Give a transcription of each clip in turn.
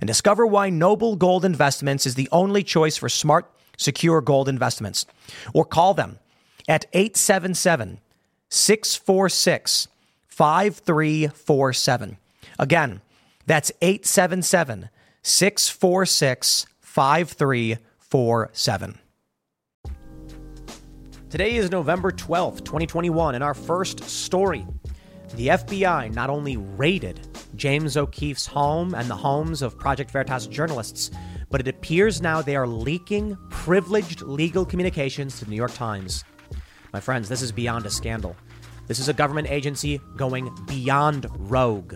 and discover why Noble Gold Investments is the only choice for smart, secure gold investments. Or call them at 877 646 5347. Again, that's 877 646 5347. Today is November 12th, 2021, and our first story. The FBI not only raided James O'Keefe's home and the homes of Project Veritas journalists, but it appears now they are leaking privileged legal communications to the New York Times. My friends, this is beyond a scandal. This is a government agency going beyond rogue.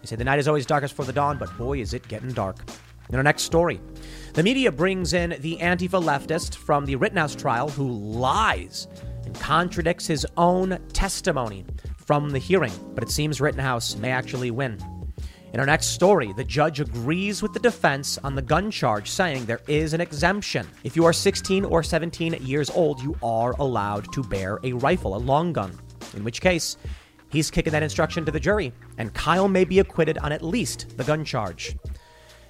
They say the night is always darkest for the dawn, but boy, is it getting dark. In our next story, the media brings in the Antifa leftist from the Rittenhouse trial who lies and contradicts his own testimony from the hearing, but it seems Rittenhouse may actually win. In our next story, the judge agrees with the defense on the gun charge, saying there is an exemption. If you are 16 or 17 years old, you are allowed to bear a rifle, a long gun, in which case, he's kicking that instruction to the jury, and Kyle may be acquitted on at least the gun charge.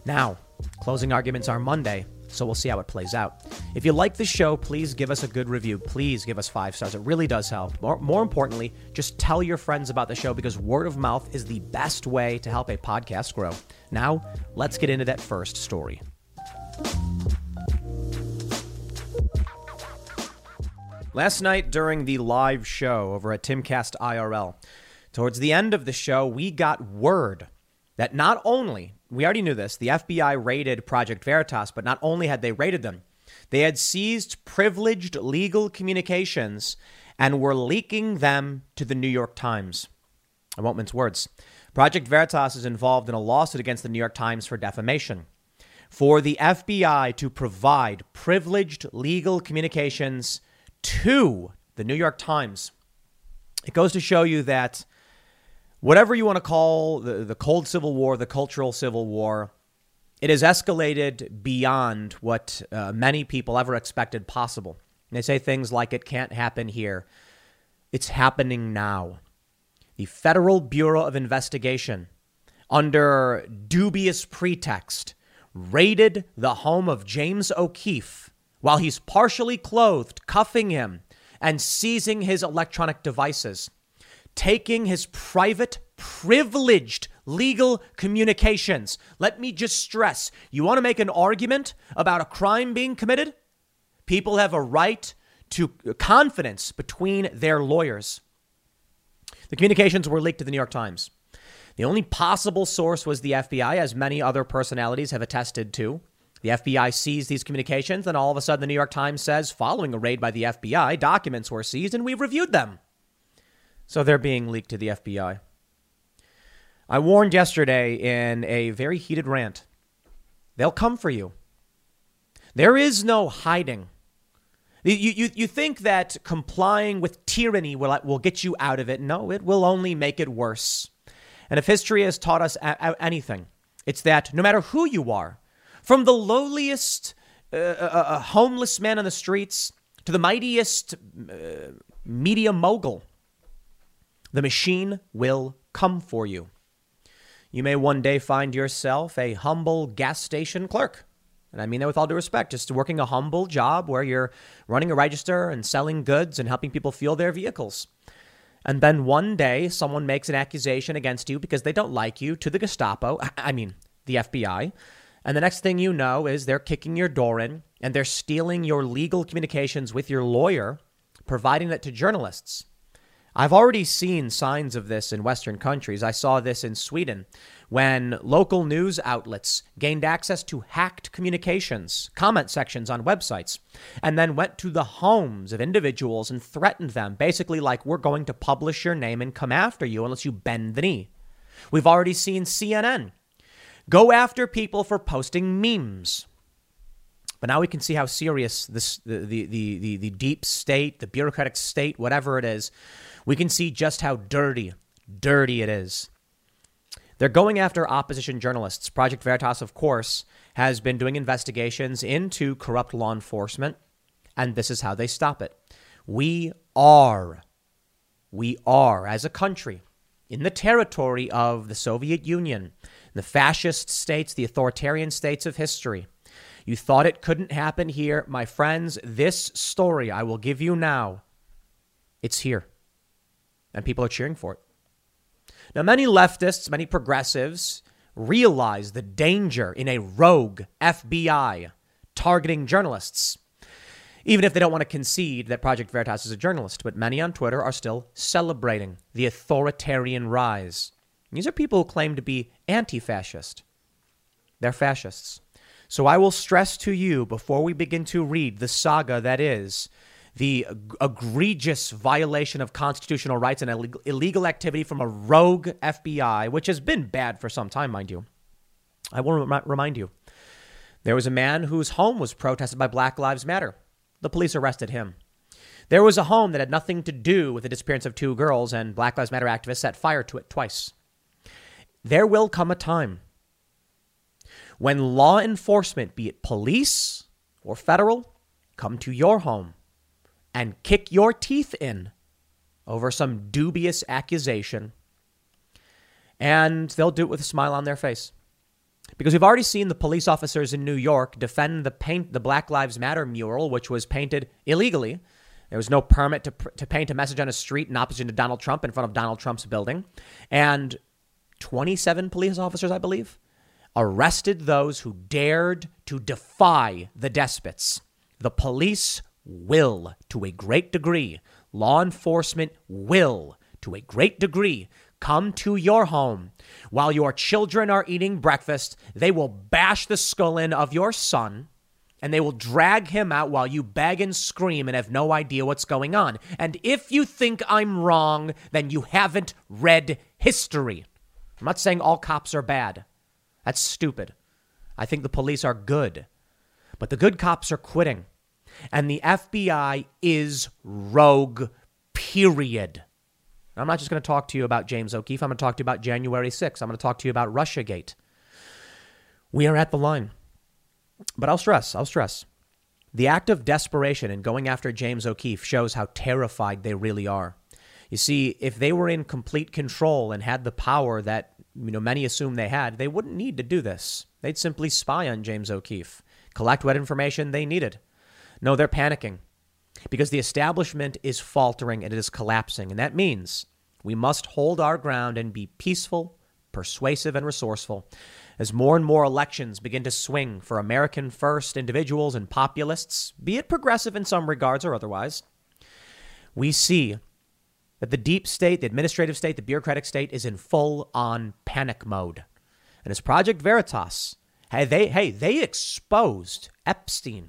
Now, closing arguments are Monday, so we'll see how it plays out. If you like the show, please give us a good review. Please give us five stars. It really does help. More, more importantly, just tell your friends about the show because word of mouth is the best way to help a podcast grow. Now, let's get into that first story. Last night during the live show over at Timcast IRL, towards the end of the show, we got word that not only we already knew this. The FBI raided Project Veritas, but not only had they raided them, they had seized privileged legal communications and were leaking them to the New York Times. I won't mince words. Project Veritas is involved in a lawsuit against the New York Times for defamation. For the FBI to provide privileged legal communications to the New York Times, it goes to show you that whatever you want to call the, the cold civil war, the cultural civil war, it has escalated beyond what uh, many people ever expected possible. And they say things like, it can't happen here. It's happening now. The Federal Bureau of Investigation, under dubious pretext, raided the home of James O'Keefe while he's partially clothed, cuffing him, and seizing his electronic devices taking his private, privileged legal communications. Let me just stress you want to make an argument about a crime being committed? People have a right to confidence between their lawyers. The communications were leaked to the New York Times. The only possible source was the FBI, as many other personalities have attested to. The FBI seized these communications, and all of a sudden, the New York Times says, following a raid by the FBI, documents were seized and we've reviewed them. So they're being leaked to the FBI. I warned yesterday in a very heated rant they'll come for you. There is no hiding. You, you, you think that complying with tyranny will, will get you out of it. No, it will only make it worse. And if history has taught us a- a- anything, it's that no matter who you are, from the lowliest uh, uh, uh homeless man on the streets to the mightiest uh, media mogul, the machine will come for you. You may one day find yourself a humble gas station clerk. And I mean that with all due respect, just working a humble job where you're running a register and selling goods and helping people fuel their vehicles. And then one day someone makes an accusation against you because they don't like you to the Gestapo, I mean, the FBI. And the next thing you know is they're kicking your door in and they're stealing your legal communications with your lawyer providing it to journalists. I've already seen signs of this in Western countries. I saw this in Sweden when local news outlets gained access to hacked communications, comment sections on websites, and then went to the homes of individuals and threatened them, basically like, we're going to publish your name and come after you unless you bend the knee. We've already seen CNN go after people for posting memes. But now we can see how serious this the, the, the, the, the deep state, the bureaucratic state, whatever it is, we can see just how dirty, dirty it is. They're going after opposition journalists. Project Veritas, of course, has been doing investigations into corrupt law enforcement, and this is how they stop it. We are, we are, as a country, in the territory of the Soviet Union, the fascist states, the authoritarian states of history. You thought it couldn't happen here. My friends, this story I will give you now, it's here and people are cheering for it. Now, many leftists, many progressives realize the danger in a rogue FBI targeting journalists, even if they don't want to concede that Project Veritas is a journalist. But many on Twitter are still celebrating the authoritarian rise. These are people who claim to be anti fascist. They're fascists. So I will stress to you before we begin to read the saga that is the egregious violation of constitutional rights and illegal activity from a rogue FBI, which has been bad for some time, mind you. I will remind you there was a man whose home was protested by Black Lives Matter. The police arrested him. There was a home that had nothing to do with the disappearance of two girls, and Black Lives Matter activists set fire to it twice. There will come a time when law enforcement, be it police or federal, come to your home and kick your teeth in over some dubious accusation. And they'll do it with a smile on their face. Because we've already seen the police officers in New York defend the paint the Black Lives Matter mural, which was painted illegally. There was no permit to, to paint a message on a street in opposition to Donald Trump in front of Donald Trump's building. And 27 police officers, I believe, arrested those who dared to defy the despots. The police will, to a great degree, law enforcement will, to a great degree, come to your home while your children are eating breakfast. They will bash the skull in of your son and they will drag him out while you beg and scream and have no idea what's going on. And if you think I'm wrong, then you haven't read history. I'm not saying all cops are bad. That's stupid. I think the police are good. But the good cops are quitting. And the FBI is rogue, period. I'm not just going to talk to you about James O'Keefe. I'm going to talk to you about January 6th. I'm going to talk to you about Russiagate. We are at the line. But I'll stress, I'll stress. The act of desperation in going after James O'Keefe shows how terrified they really are. You see, if they were in complete control and had the power that you know many assume they had, they wouldn't need to do this. They'd simply spy on James O'Keefe, collect what information they needed. No, they're panicking because the establishment is faltering and it is collapsing. And that means we must hold our ground and be peaceful, persuasive, and resourceful. As more and more elections begin to swing for American first individuals and populists, be it progressive in some regards or otherwise, we see that the deep state, the administrative state, the bureaucratic state is in full on panic mode. And as Project Veritas, hey, they, hey, they exposed Epstein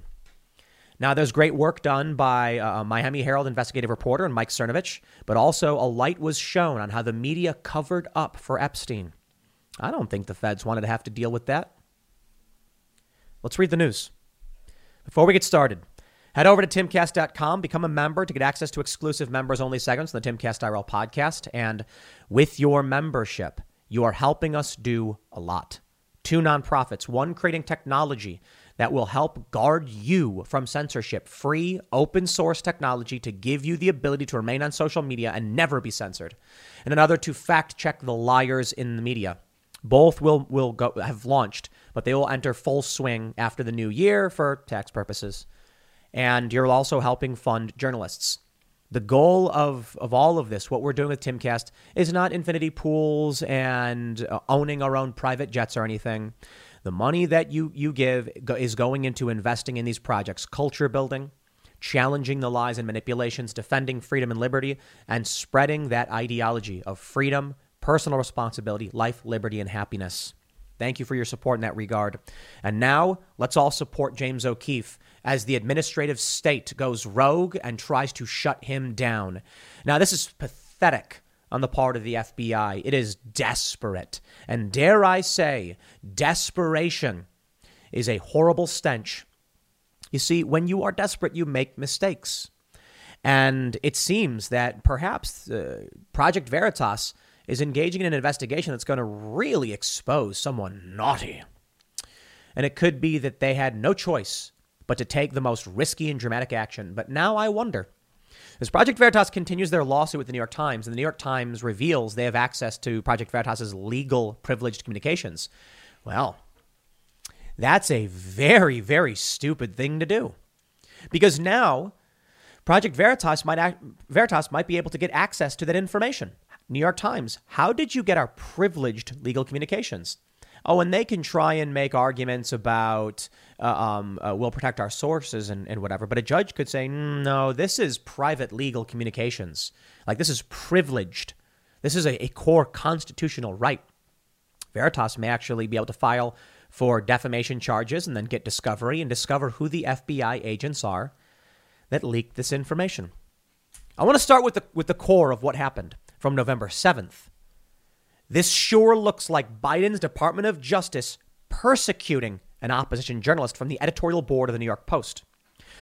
now, there's great work done by uh, Miami Herald investigative reporter and Mike Cernovich, but also a light was shown on how the media covered up for Epstein. I don't think the feds wanted to have to deal with that. Let's read the news. Before we get started, head over to timcast.com, become a member to get access to exclusive members only segments on the Timcast IRL podcast. And with your membership, you are helping us do a lot. Two nonprofits, one creating technology that will help guard you from censorship. Free, open source technology to give you the ability to remain on social media and never be censored. And another to fact check the liars in the media. Both will, will go, have launched, but they will enter full swing after the new year for tax purposes. And you're also helping fund journalists. The goal of, of all of this, what we're doing with Timcast, is not infinity pools and uh, owning our own private jets or anything. The money that you, you give is going into investing in these projects, culture building, challenging the lies and manipulations, defending freedom and liberty, and spreading that ideology of freedom, personal responsibility, life, liberty, and happiness. Thank you for your support in that regard. And now let's all support James O'Keefe as the administrative state goes rogue and tries to shut him down. Now, this is pathetic on the part of the FBI. It is desperate. And dare I say, desperation is a horrible stench. You see, when you are desperate, you make mistakes. And it seems that perhaps uh, Project Veritas is engaging in an investigation that's going to really expose someone naughty. And it could be that they had no choice but to take the most risky and dramatic action. But now I wonder. As Project Veritas continues their lawsuit with the New York Times, and the New York Times reveals they have access to Project Veritas's legal privileged communications, well, that's a very, very stupid thing to do. Because now Project Veritas might, act, Veritas might be able to get access to that information. New York Times, how did you get our privileged legal communications? Oh, and they can try and make arguments about uh, um, uh, we'll protect our sources and, and whatever, but a judge could say, no, this is private legal communications. Like this is privileged. This is a, a core constitutional right. Veritas may actually be able to file for defamation charges and then get discovery and discover who the FBI agents are that leaked this information. I want to start with the, with the core of what happened from November 7th. This sure looks like Biden's Department of Justice persecuting an opposition journalist from the editorial board of the New York Post.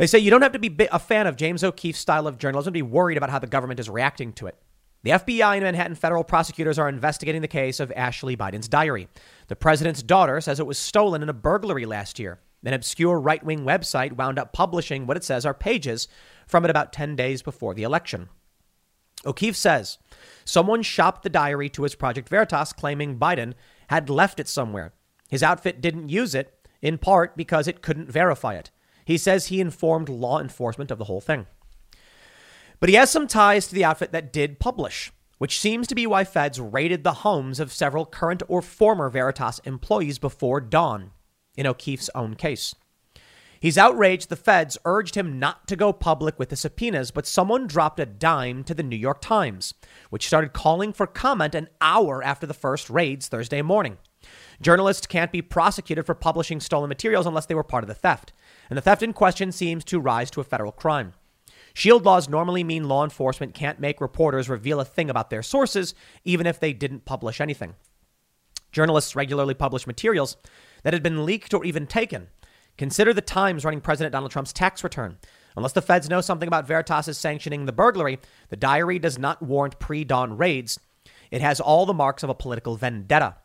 They say you don't have to be a fan of James O'Keefe's style of journalism to be worried about how the government is reacting to it. The FBI and Manhattan federal prosecutors are investigating the case of Ashley Biden's diary. The president's daughter says it was stolen in a burglary last year. An obscure right wing website wound up publishing what it says are pages from it about 10 days before the election. O'Keefe says someone shopped the diary to his Project Veritas, claiming Biden had left it somewhere. His outfit didn't use it, in part because it couldn't verify it. He says he informed law enforcement of the whole thing. But he has some ties to the outfit that did publish, which seems to be why feds raided the homes of several current or former Veritas employees before dawn, in O'Keefe's own case. He's outraged the feds urged him not to go public with the subpoenas, but someone dropped a dime to the New York Times, which started calling for comment an hour after the first raids Thursday morning. Journalists can't be prosecuted for publishing stolen materials unless they were part of the theft and the theft in question seems to rise to a federal crime. Shield laws normally mean law enforcement can't make reporters reveal a thing about their sources, even if they didn't publish anything. Journalists regularly publish materials that had been leaked or even taken. Consider the Times running President Donald Trump's tax return. Unless the feds know something about Veritas sanctioning the burglary, the diary does not warrant pre dawn raids. It has all the marks of a political vendetta.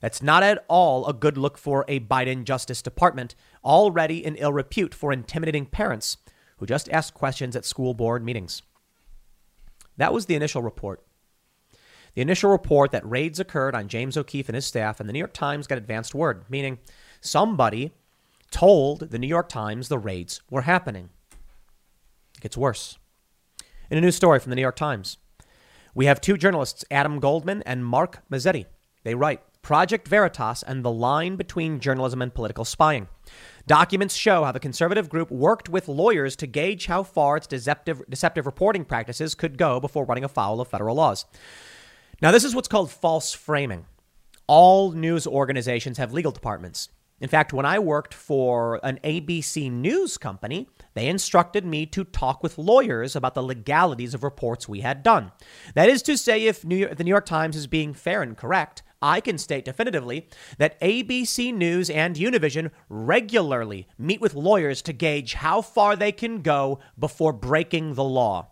That's not at all a good look for a Biden Justice Department, already in ill repute for intimidating parents who just ask questions at school board meetings. That was the initial report. The initial report that raids occurred on James O'Keefe and his staff, and the New York Times got advanced word, meaning somebody told the New York Times the raids were happening. It gets worse. In a new story from the New York Times, we have two journalists, Adam Goldman and Mark Mazzetti. They write Project Veritas and the line between journalism and political spying. Documents show how the conservative group worked with lawyers to gauge how far its deceptive, deceptive reporting practices could go before running afoul of federal laws. Now, this is what's called false framing. All news organizations have legal departments. In fact, when I worked for an ABC News company, they instructed me to talk with lawyers about the legalities of reports we had done. That is to say, if York, the New York Times is being fair and correct, I can state definitively that ABC News and Univision regularly meet with lawyers to gauge how far they can go before breaking the law.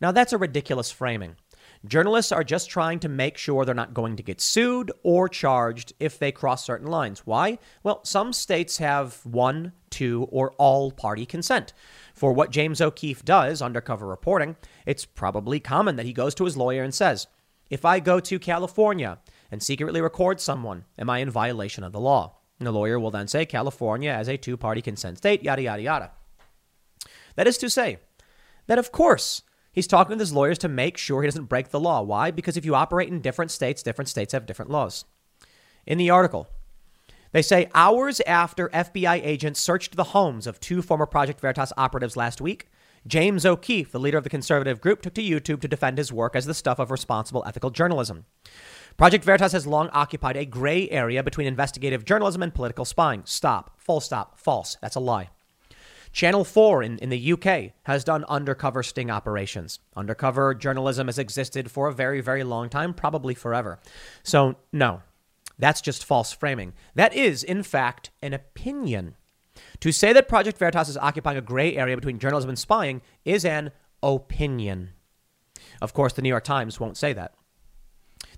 Now, that's a ridiculous framing. Journalists are just trying to make sure they're not going to get sued or charged if they cross certain lines. Why? Well, some states have one, two, or all party consent. For what James O'Keefe does, undercover reporting, it's probably common that he goes to his lawyer and says, If I go to California and secretly record someone, am I in violation of the law? And the lawyer will then say, California as a two party consent state, yada, yada, yada. That is to say, that of course, He's talking with his lawyers to make sure he doesn't break the law. Why? Because if you operate in different states, different states have different laws. In the article, they say hours after FBI agents searched the homes of two former Project Veritas operatives last week, James O'Keefe, the leader of the conservative group, took to YouTube to defend his work as the stuff of responsible ethical journalism. Project Veritas has long occupied a gray area between investigative journalism and political spying. Stop. Full stop. False. That's a lie. Channel 4 in, in the UK has done undercover sting operations. Undercover journalism has existed for a very, very long time, probably forever. So, no, that's just false framing. That is, in fact, an opinion. To say that Project Veritas is occupying a gray area between journalism and spying is an opinion. Of course, the New York Times won't say that.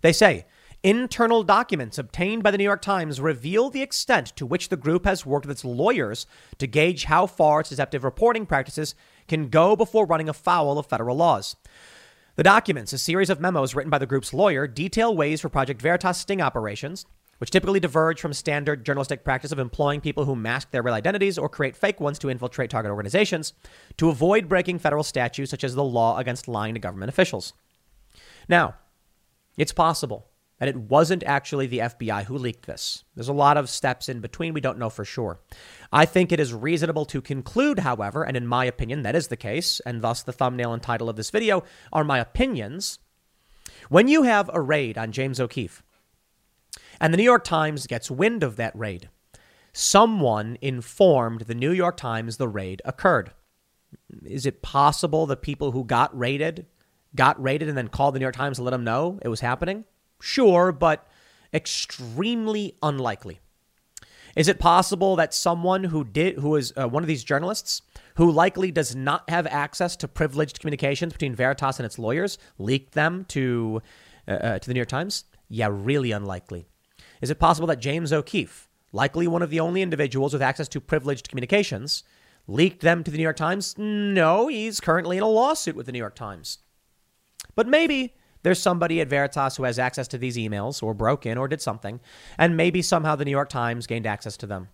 They say Internal documents obtained by the New York Times reveal the extent to which the group has worked with its lawyers to gauge how far its deceptive reporting practices can go before running afoul of federal laws. The documents, a series of memos written by the group's lawyer, detail ways for Project Veritas sting operations, which typically diverge from standard journalistic practice of employing people who mask their real identities or create fake ones to infiltrate target organizations, to avoid breaking federal statutes such as the law against lying to government officials. Now, it's possible that it wasn't actually the FBI who leaked this. There's a lot of steps in between. We don't know for sure. I think it is reasonable to conclude, however, and in my opinion, that is the case, and thus the thumbnail and title of this video are my opinions. When you have a raid on James O'Keefe, and the New York Times gets wind of that raid, someone informed the New York Times the raid occurred. Is it possible the people who got raided got raided and then called the New York Times to let them know it was happening? Sure, but extremely unlikely. Is it possible that someone who did, who is uh, one of these journalists, who likely does not have access to privileged communications between Veritas and its lawyers, leaked them to uh, uh, to the New York Times? Yeah, really unlikely. Is it possible that James O'Keefe, likely one of the only individuals with access to privileged communications, leaked them to the New York Times? No, he's currently in a lawsuit with the New York Times. But maybe there's somebody at Veritas who has access to these emails or broke in or did something, and maybe somehow the New York Times gained access to them.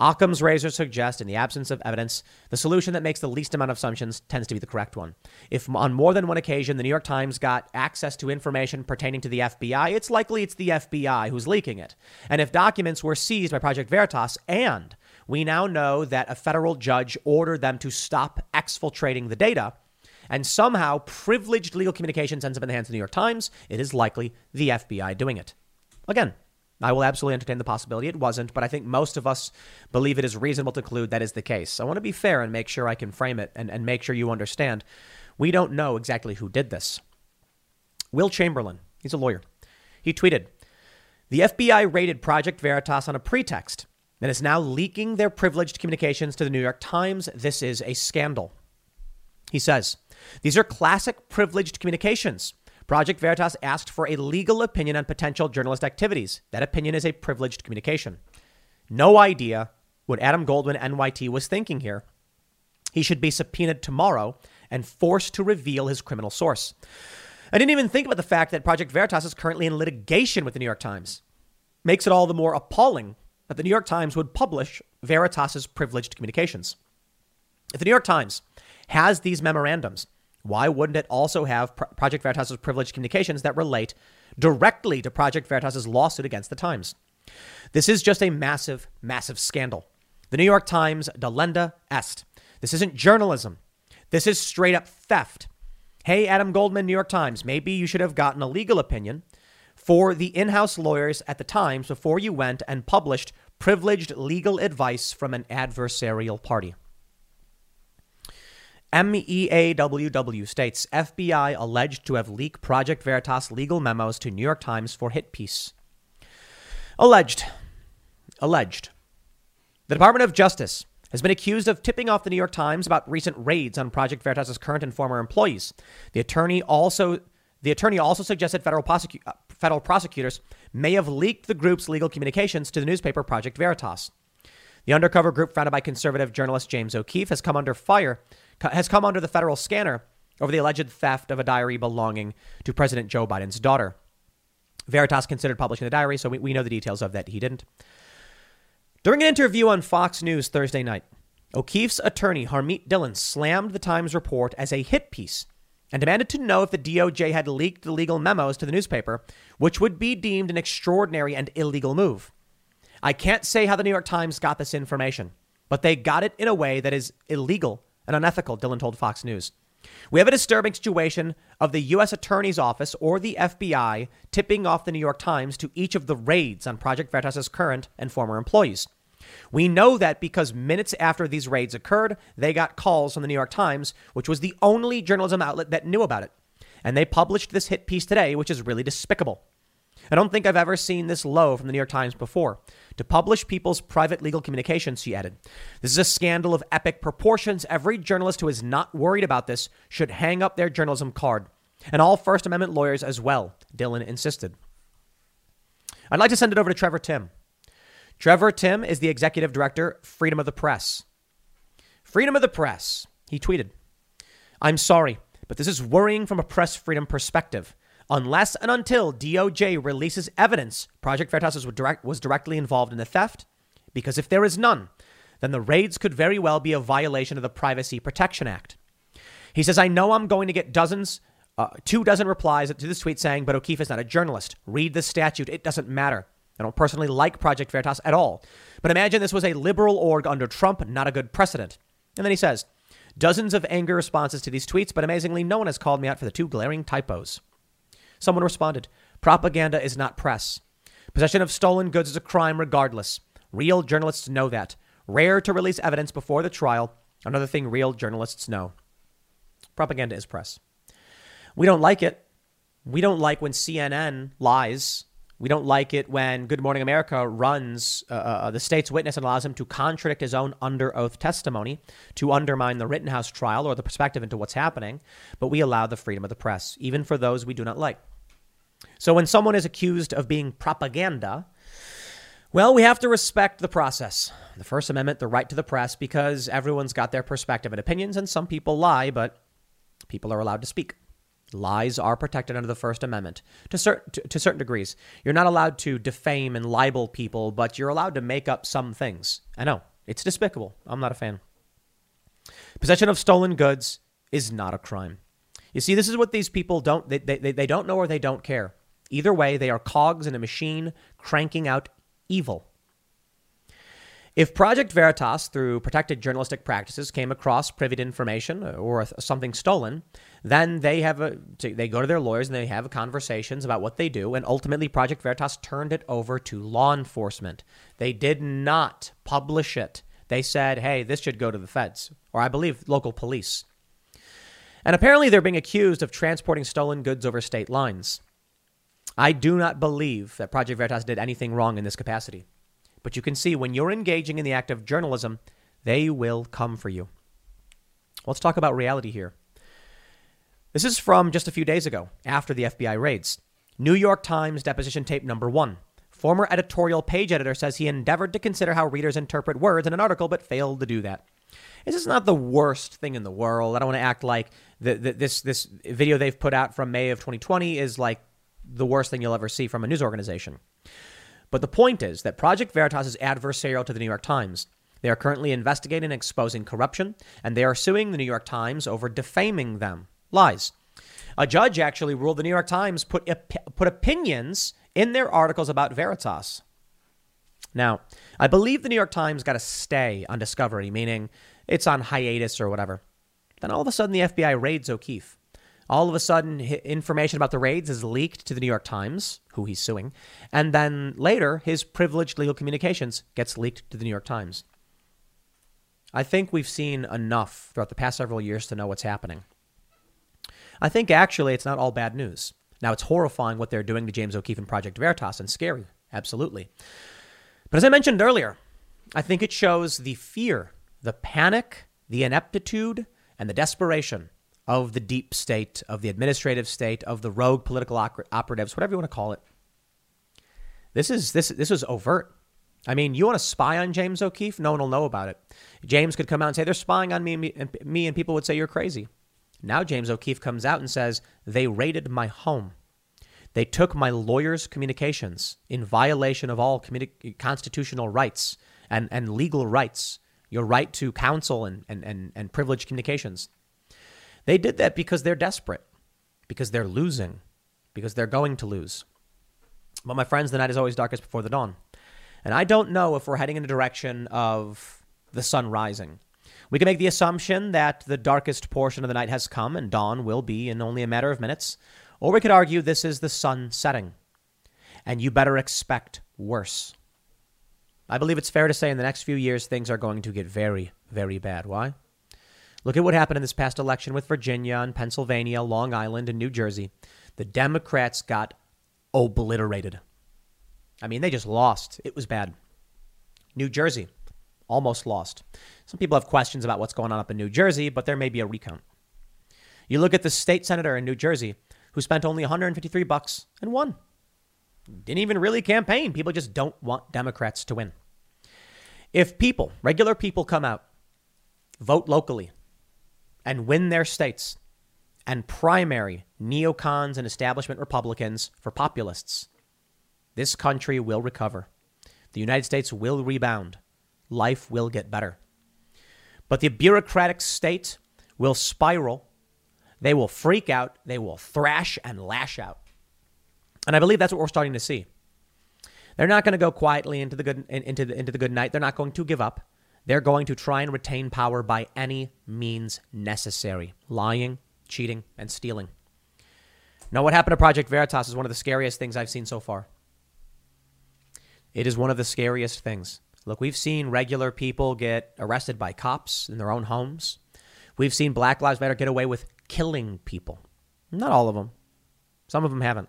Occam's razor suggests, in the absence of evidence, the solution that makes the least amount of assumptions tends to be the correct one. If on more than one occasion the New York Times got access to information pertaining to the FBI, it's likely it's the FBI who's leaking it. And if documents were seized by Project Veritas and we now know that a federal judge ordered them to stop exfiltrating the data, and somehow privileged legal communications ends up in the hands of the New York Times, it is likely the FBI doing it. Again, I will absolutely entertain the possibility it wasn't, but I think most of us believe it is reasonable to conclude that is the case. I want to be fair and make sure I can frame it and, and make sure you understand. We don't know exactly who did this. Will Chamberlain, he's a lawyer, he tweeted The FBI raided Project Veritas on a pretext and is now leaking their privileged communications to the New York Times. This is a scandal. He says, these are classic privileged communications. Project Veritas asked for a legal opinion on potential journalist activities. That opinion is a privileged communication. No idea what Adam Goldman, NYT, was thinking here. He should be subpoenaed tomorrow and forced to reveal his criminal source. I didn't even think about the fact that Project Veritas is currently in litigation with the New York Times. Makes it all the more appalling that the New York Times would publish Veritas's privileged communications. If the New York Times has these memorandums why wouldn't it also have Project Veritas's privileged communications that relate directly to Project Veritas's lawsuit against the Times? This is just a massive, massive scandal. The New York Times delenda est. This isn't journalism. This is straight up theft. Hey, Adam Goldman, New York Times, maybe you should have gotten a legal opinion for the in house lawyers at the Times before you went and published privileged legal advice from an adversarial party. MEAWW states FBI alleged to have leaked Project Veritas legal memos to New York Times for hit piece. Alleged. Alleged. The Department of Justice has been accused of tipping off the New York Times about recent raids on Project Veritas's current and former employees. The attorney also the attorney also suggested federal, prosecu- uh, federal prosecutors may have leaked the group's legal communications to the newspaper Project Veritas. The undercover group founded by conservative journalist James O'Keefe has come under fire has come under the federal scanner over the alleged theft of a diary belonging to President Joe Biden's daughter. Veritas considered publishing the diary, so we, we know the details of that. He didn't. During an interview on Fox News Thursday night, O'Keefe's attorney, Harmeet Dillon, slammed the Times report as a hit piece and demanded to know if the DOJ had leaked the legal memos to the newspaper, which would be deemed an extraordinary and illegal move. I can't say how the New York Times got this information, but they got it in a way that is illegal and unethical, Dillon told Fox News. We have a disturbing situation of the U.S. Attorney's Office or the FBI tipping off the New York Times to each of the raids on Project Veritas's current and former employees. We know that because minutes after these raids occurred, they got calls from the New York Times, which was the only journalism outlet that knew about it. And they published this hit piece today, which is really despicable. I don't think I've ever seen this low from the New York Times before. To publish people's private legal communications, she added. This is a scandal of epic proportions. Every journalist who is not worried about this should hang up their journalism card. And all First Amendment lawyers as well, Dillon insisted. I'd like to send it over to Trevor Timm. Trevor Timm is the executive director, Freedom of the Press. Freedom of the Press. He tweeted, I'm sorry, but this is worrying from a press freedom perspective. Unless and until DOJ releases evidence Project Veritas was, direct, was directly involved in the theft, because if there is none, then the raids could very well be a violation of the Privacy Protection Act. He says, I know I'm going to get dozens, uh, two dozen replies to this tweet saying, but O'Keefe is not a journalist. Read the statute. It doesn't matter. I don't personally like Project Veritas at all. But imagine this was a liberal org under Trump, not a good precedent. And then he says, dozens of anger responses to these tweets, but amazingly, no one has called me out for the two glaring typos. Someone responded, Propaganda is not press. Possession of stolen goods is a crime regardless. Real journalists know that. Rare to release evidence before the trial. Another thing real journalists know. Propaganda is press. We don't like it. We don't like when CNN lies. We don't like it when Good Morning America runs uh, uh, the state's witness and allows him to contradict his own under oath testimony to undermine the Rittenhouse trial or the perspective into what's happening. But we allow the freedom of the press, even for those we do not like. So when someone is accused of being propaganda, well, we have to respect the process. The First Amendment, the right to the press, because everyone's got their perspective and opinions, and some people lie, but people are allowed to speak. Lies are protected under the First Amendment to, to, to, certain degrees. You're not allowed to defame and libel people, but you're allowed to make up some things. I know, it's despicable. I'm not a fan. Possession of stolen goods is not a crime. You see, this is what these people don't, they, they, they don't know or they don't care. Either way, they are cogs in a machine cranking out evil. If Project Veritas, through protected journalistic practices, came across privy information or something stolen, then they have a they go to their lawyers and they have conversations about what they do, and ultimately Project Veritas turned it over to law enforcement. They did not publish it. They said, "Hey, this should go to the feds," or I believe local police. And apparently, they're being accused of transporting stolen goods over state lines. I do not believe that Project Veritas did anything wrong in this capacity. But you can see when you're engaging in the act of journalism, they will come for you. Let's talk about reality here. This is from just a few days ago, after the FBI raids. New York Times deposition tape number one. Former editorial page editor says he endeavored to consider how readers interpret words in an article, but failed to do that. This is not the worst thing in the world. I don't want to act like the, the, this this video they've put out from May of 2020 is like the worst thing you'll ever see from a news organization. But the point is that Project Veritas is adversarial to the New York Times. They are currently investigating and exposing corruption, and they are suing the New York Times over defaming them. Lies. A judge actually ruled the New York Times put, put opinions in their articles about Veritas. Now, I believe the New York Times got a stay on discovery, meaning it's on hiatus or whatever. Then all of a sudden, the FBI raids O'Keefe. All of a sudden, information about the raids is leaked to the New York Times, who he's suing, and then later, his privileged legal communications gets leaked to the New York Times. I think we've seen enough throughout the past several years to know what's happening. I think actually it's not all bad news. Now, it's horrifying what they're doing to James O'Keefe and Project Veritas and scary, absolutely. But as I mentioned earlier, I think it shows the fear, the panic, the ineptitude, and the desperation of the deep state, of the administrative state, of the rogue political operatives, whatever you want to call it. This is this this is overt. I mean, you want to spy on James O'Keefe? No one will know about it. James could come out and say they're spying on me, and me, and people would say you're crazy. Now James O'Keefe comes out and says they raided my home. They took my lawyer's communications in violation of all communi- constitutional rights and, and legal rights, your right to counsel and, and, and, and privileged communications. They did that because they're desperate, because they're losing, because they're going to lose. But my friends, the night is always darkest before the dawn. And I don't know if we're heading in the direction of the sun rising. We can make the assumption that the darkest portion of the night has come and dawn will be in only a matter of minutes, or we could argue this is the sun setting. And you better expect worse. I believe it's fair to say in the next few years things are going to get very, very bad. Why? Look at what happened in this past election with Virginia and Pennsylvania, Long Island, and New Jersey. The Democrats got obliterated. I mean, they just lost. It was bad. New Jersey almost lost. Some people have questions about what's going on up in New Jersey, but there may be a recount. You look at the state senator in New Jersey who spent only 153 bucks and won. Didn't even really campaign. People just don't want Democrats to win. If people, regular people come out, vote locally, and win their states and primary neocons and establishment Republicans for populists, this country will recover. The United States will rebound. Life will get better. But the bureaucratic state will spiral. They will freak out. They will thrash and lash out. And I believe that's what we're starting to see. They're not going to go quietly into the good into the, into the good night. They're not going to give up. They're going to try and retain power by any means necessary lying, cheating, and stealing. Now, what happened to Project Veritas is one of the scariest things I've seen so far. It is one of the scariest things. Look, we've seen regular people get arrested by cops in their own homes. We've seen Black Lives Matter get away with killing people. Not all of them, some of them haven't.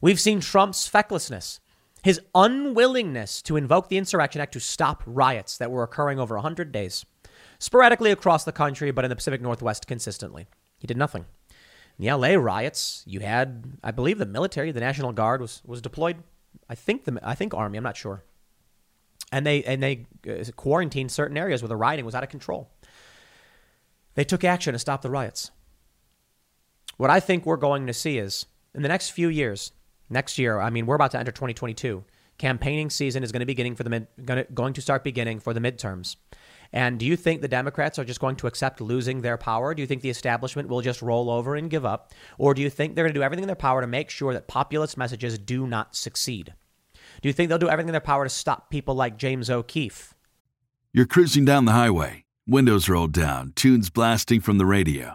We've seen Trump's fecklessness his unwillingness to invoke the Insurrection Act to stop riots that were occurring over 100 days, sporadically across the country, but in the Pacific Northwest consistently. He did nothing. In the LA riots, you had, I believe, the military, the National Guard was, was deployed. I think the I think Army. I'm not sure. And they and they uh, quarantined certain areas where the rioting was out of control. They took action to stop the riots. What I think we're going to see is in the next few years, next year, I mean, we're about to enter 2022. Campaigning season is going to be beginning for the mid, going to, going to start beginning for the midterms. And do you think the Democrats are just going to accept losing their power? Do you think the establishment will just roll over and give up? Or do you think they're going to do everything in their power to make sure that populist messages do not succeed? Do you think they'll do everything in their power to stop people like James O'Keefe? You're cruising down the highway, windows rolled down, tunes blasting from the radio.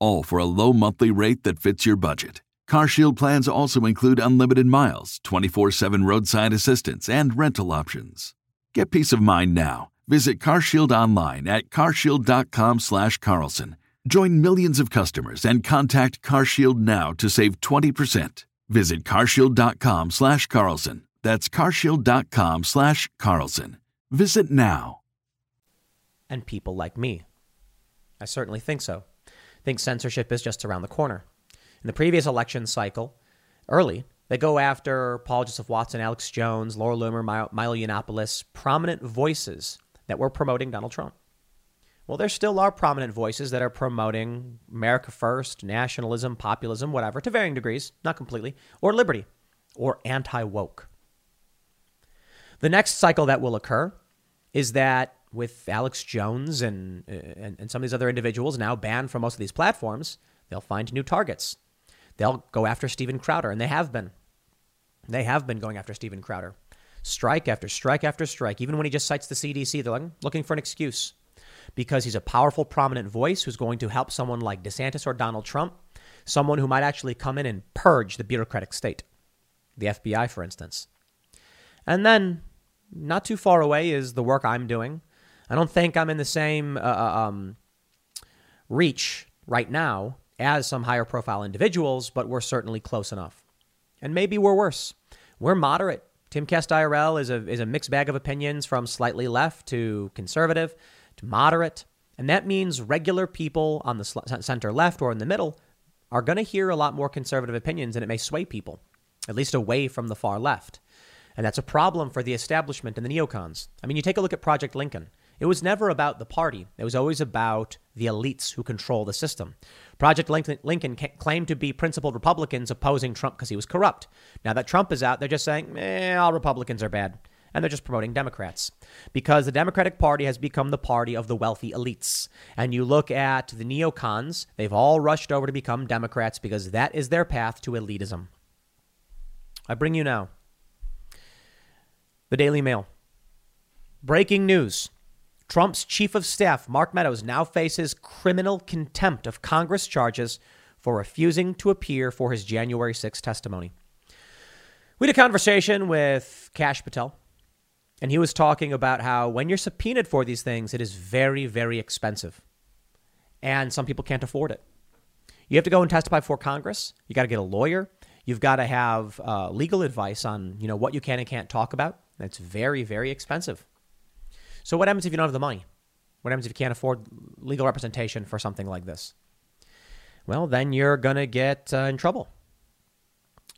all for a low monthly rate that fits your budget. CarShield plans also include unlimited miles, 24/7 roadside assistance, and rental options. Get peace of mind now. Visit CarShield online at carshield.com slash Carlson. Join millions of customers and contact CarShield now to save 20%. Visit carshield.com slash Carlson. That's carshield.com/carlson. Visit now. And people like me. I certainly think so think censorship is just around the corner. In the previous election cycle, early, they go after Paul Joseph Watson, Alex Jones, Laura Loomer, Milo Yiannopoulos, prominent voices that were promoting Donald Trump. Well, there still are prominent voices that are promoting America first, nationalism, populism, whatever, to varying degrees, not completely, or liberty, or anti woke. The next cycle that will occur is that with Alex Jones and, uh, and, and some of these other individuals now banned from most of these platforms, they'll find new targets. They'll go after Steven Crowder, and they have been. They have been going after Steven Crowder. Strike after strike after strike. Even when he just cites the CDC, they're like, hmm, looking for an excuse because he's a powerful, prominent voice who's going to help someone like DeSantis or Donald Trump, someone who might actually come in and purge the bureaucratic state, the FBI, for instance. And then, not too far away is the work I'm doing. I don't think I'm in the same uh, uh um, reach right now as some higher profile individuals, but we're certainly close enough. And maybe we're worse. We're moderate. Timcast IRL is a, is a mixed bag of opinions from slightly left to conservative to moderate. And that means regular people on the center left or in the middle are going to hear a lot more conservative opinions and it may sway people, at least away from the far left. And that's a problem for the establishment and the neocons. I mean, you take a look at Project Lincoln. It was never about the party, it was always about the elites who control the system. Project Lincoln claimed to be principled Republicans opposing Trump because he was corrupt. Now that Trump is out, they're just saying, eh, all Republicans are bad and they're just promoting Democrats because the Democratic Party has become the party of the wealthy elites. And you look at the neocons, they've all rushed over to become Democrats because that is their path to elitism. I bring you now the Daily Mail. Breaking news. Trump's chief of staff, Mark Meadows, now faces criminal contempt of Congress charges for refusing to appear for his January 6 testimony. We had a conversation with Kash Patel, and he was talking about how when you're subpoenaed for these things, it is very, very expensive. And some people can't afford it. You have to go and testify before Congress. You got to get a lawyer. You've got to have uh, legal advice on you know what you can and can't talk about. That's very, very expensive. So what happens if you don't have the money? What happens if you can't afford legal representation for something like this? Well, then you're going to get uh, in trouble.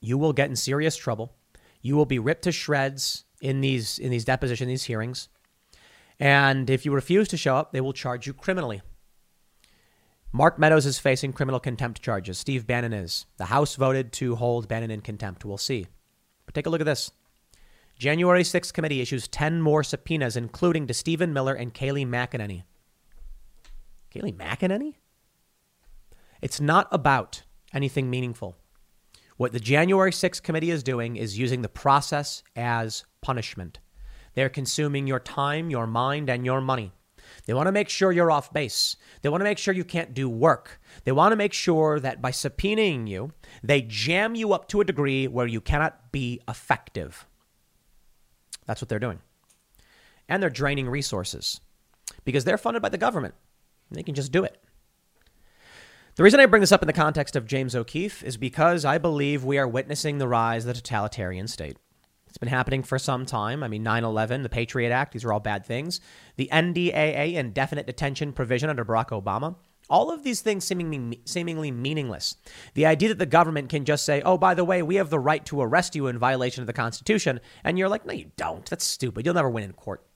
You will get in serious trouble. You will be ripped to shreds in these in these deposition, these hearings. And if you refuse to show up, they will charge you criminally. Mark Meadows is facing criminal contempt charges. Steve Bannon is. The House voted to hold Bannon in contempt. We'll see. But take a look at this. January 6th committee issues 10 more subpoenas, including to Stephen Miller and Kayleigh McEnany. Kayleigh McEnany? It's not about anything meaningful. What the January 6th committee is doing is using the process as punishment. They're consuming your time, your mind, and your money. They want to make sure you're off base. They want to make sure you can't do work. They want to make sure that by subpoenaing you, they jam you up to a degree where you cannot be effective. That's what they're doing. And they're draining resources because they're funded by the government. They can just do it. The reason I bring this up in the context of James O'Keefe is because I believe we are witnessing the rise of the totalitarian state. It's been happening for some time. I mean, 9 11, the Patriot Act, these are all bad things. The NDAA, indefinite detention provision under Barack Obama, all of these things seemingly, seemingly meaningless. The idea that the government can just say, oh, by the way, we have the right to arrest you in violation of the Constitution. And you're like, no, you don't. That's stupid. You'll never win in court.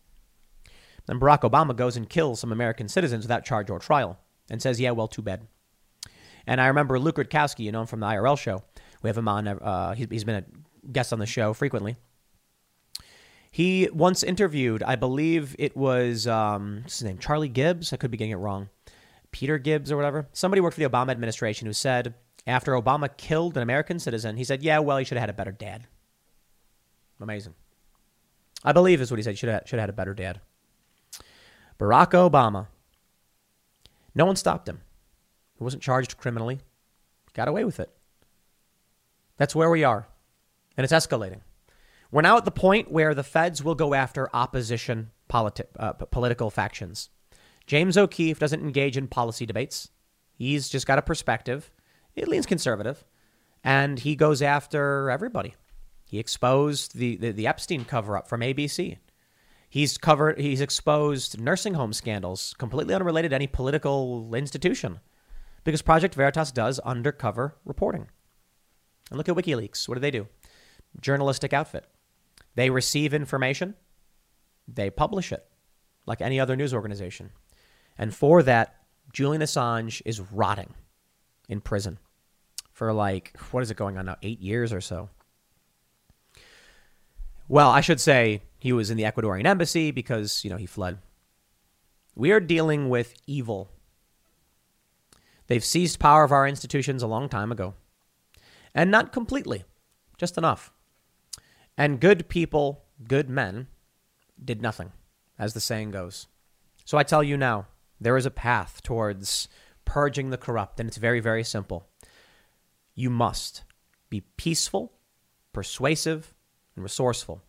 Then Barack Obama goes and kills some American citizens without charge or trial and says, yeah, well, too bad. And I remember Luke Rudkowski, you know him from the IRL show. We have him on. Uh, he's, he's been a guest on the show frequently. He once interviewed, I believe it was um, what's his name, Charlie Gibbs. I could be getting it wrong. Peter Gibbs or whatever. Somebody worked for the Obama administration who said after Obama killed an American citizen, he said, "Yeah, well, he should have had a better dad." Amazing. I believe is what he said. Should have, should have had a better dad. Barack Obama. No one stopped him. He wasn't charged criminally, got away with it. That's where we are. And it's escalating. We're now at the point where the feds will go after opposition politi- uh, political factions. James O'Keefe doesn't engage in policy debates. He's just got a perspective. It leans conservative. And he goes after everybody. He exposed the, the, the Epstein cover up from ABC. He's covered he's exposed nursing home scandals completely unrelated to any political institution because Project Veritas does undercover reporting. And look at WikiLeaks. What do they do? Journalistic outfit. They receive information, they publish it like any other news organization. And for that, Julian Assange is rotting in prison for like, what is it going on now? Eight years or so. Well, I should say he was in the Ecuadorian embassy because, you know, he fled. We are dealing with evil. They've seized power of our institutions a long time ago. And not completely, just enough. And good people, good men, did nothing, as the saying goes. So I tell you now, there is a path towards purging the corrupt, and it's very, very simple. You must be peaceful, persuasive, and resourceful.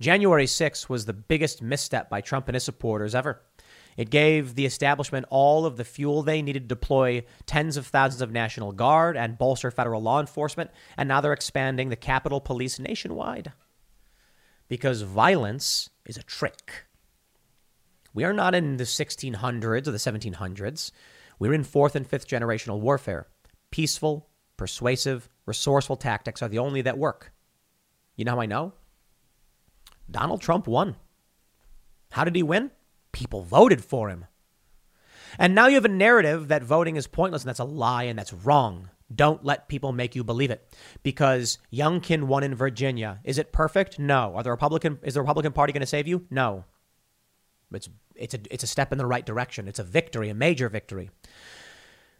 January 6 was the biggest misstep by Trump and his supporters ever. It gave the establishment all of the fuel they needed to deploy tens of thousands of National Guard and bolster federal law enforcement, and now they're expanding the Capitol Police nationwide. Because violence is a trick. We are not in the 1600s or the 1700s. We're in fourth and fifth generational warfare. Peaceful, persuasive, resourceful tactics are the only that work. You know how I know? Donald Trump won. How did he win? People voted for him. And now you have a narrative that voting is pointless and that's a lie and that's wrong. Don't let people make you believe it. Because Youngkin won in Virginia. Is it perfect? No. Are the Republican is the Republican Party going to save you? No. It's it's a it's a step in the right direction. It's a victory, a major victory.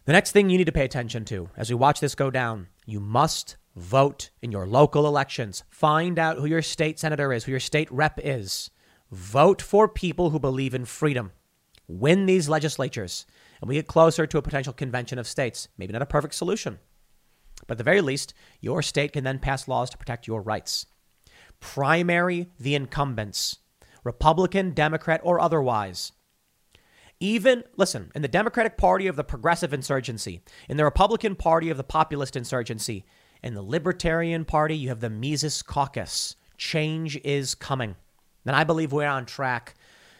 The next thing you need to pay attention to as we watch this go down, you must vote in your local elections. Find out who your state senator is, who your state rep is. Vote for people who believe in freedom. Win these legislatures, and we get closer to a potential convention of states. Maybe not a perfect solution, but at the very least, your state can then pass laws to protect your rights. Primary the incumbents, Republican, Democrat, or otherwise. Even, listen, in the Democratic Party of the progressive insurgency, in the Republican Party of the populist insurgency, in the Libertarian Party, you have the Mises Caucus. Change is coming. And I believe we're on track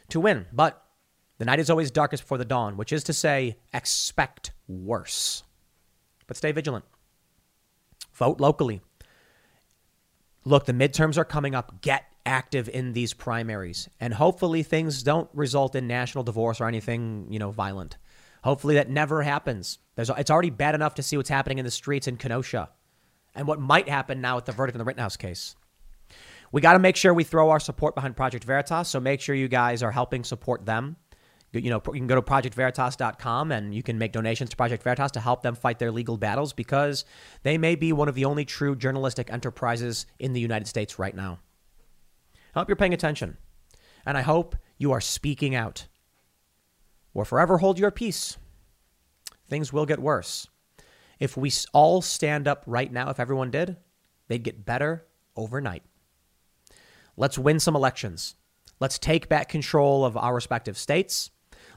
to win. But the night is always darkest before the dawn, which is to say, expect worse. But stay vigilant. Vote locally. Look, the midterms are coming up. Get active in these primaries. And hopefully things don't result in national divorce or anything, you know, violent. Hopefully that never happens. There's, it's already bad enough to see what's happening in the streets in Kenosha and what might happen now with the verdict in the Rittenhouse case. We got to make sure we throw our support behind Project Veritas. So make sure you guys are helping support them. You know, you can go to projectveritas.com and you can make donations to Project Veritas to help them fight their legal battles because they may be one of the only true journalistic enterprises in the United States right now. I hope you're paying attention. And I hope you are speaking out. Or forever hold your peace. Things will get worse. If we all stand up right now, if everyone did, they'd get better overnight. Let's win some elections. Let's take back control of our respective states.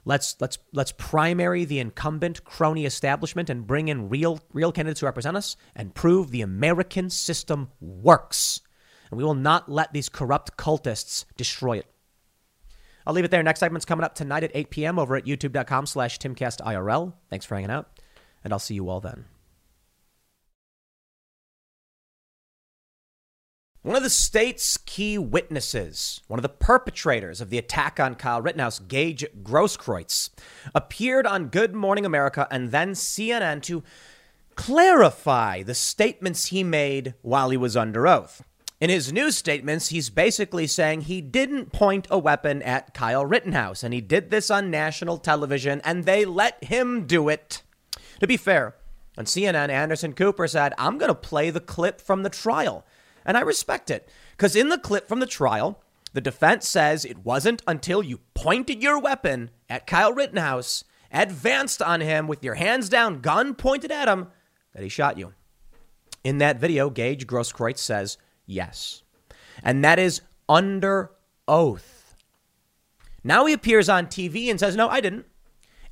Let's let's let's primary the incumbent crony establishment and bring in real real candidates who represent us and prove the American system works. And we will not let these corrupt cultists destroy it. I'll leave it there. Next segment's coming up tonight at 8 p.m. over at youtube.com slash timcastirl. Thanks for hanging out, and I'll see you all then. One of the state's key witnesses, one of the perpetrators of the attack on Kyle Rittenhouse, Gage Grosskreutz, appeared on Good Morning America and then CNN to clarify the statements he made while he was under oath. In his news statements, he's basically saying he didn't point a weapon at Kyle Rittenhouse, and he did this on national television, and they let him do it. To be fair, on CNN, Anderson Cooper said, I'm going to play the clip from the trial. And I respect it because in the clip from the trial, the defense says it wasn't until you pointed your weapon at Kyle Rittenhouse, advanced on him with your hands down, gun pointed at him, that he shot you. In that video, Gage Grosskreutz says yes. And that is under oath. Now he appears on TV and says, no, I didn't.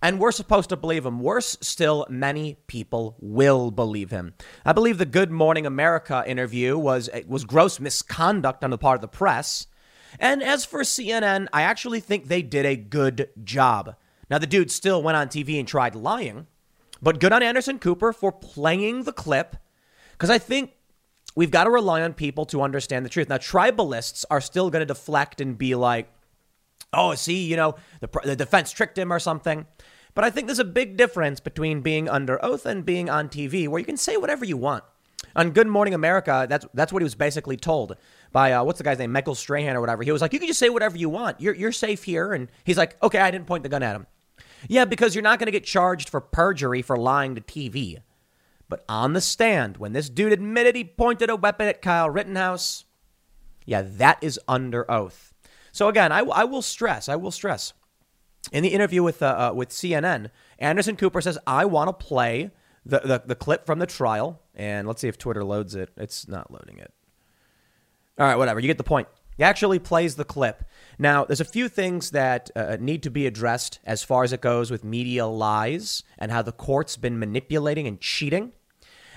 And we're supposed to believe him. Worse still, many people will believe him. I believe the Good Morning America interview was, was gross misconduct on the part of the press. And as for CNN, I actually think they did a good job. Now, the dude still went on TV and tried lying, but good on Anderson Cooper for playing the clip because I think we've got to rely on people to understand the truth. Now, tribalists are still going to deflect and be like, oh, see, you know, the, the defense tricked him or something. But I think there's a big difference between being under oath and being on TV where you can say whatever you want. On Good Morning America, that's that's what he was basically told by uh, what's the guy's name, Michael Strahan or whatever. He was like, "You can just say whatever you want. You're you're safe here." And he's like, "Okay, I didn't point the gun at him." Yeah, because you're not going to get charged for perjury for lying to TV. But on the stand, when this dude admitted he pointed a weapon at Kyle Rittenhouse, yeah, that is under oath. So again, I, I will stress, I will stress. In the interview with uh, uh, with CNN, Anderson Cooper says, "I want to play the, the the clip from the trial." And let's see if Twitter loads it. It's not loading it. All right, whatever. You get the point. He actually plays the clip. Now, there's a few things that uh, need to be addressed as far as it goes with media lies and how the court's been manipulating and cheating.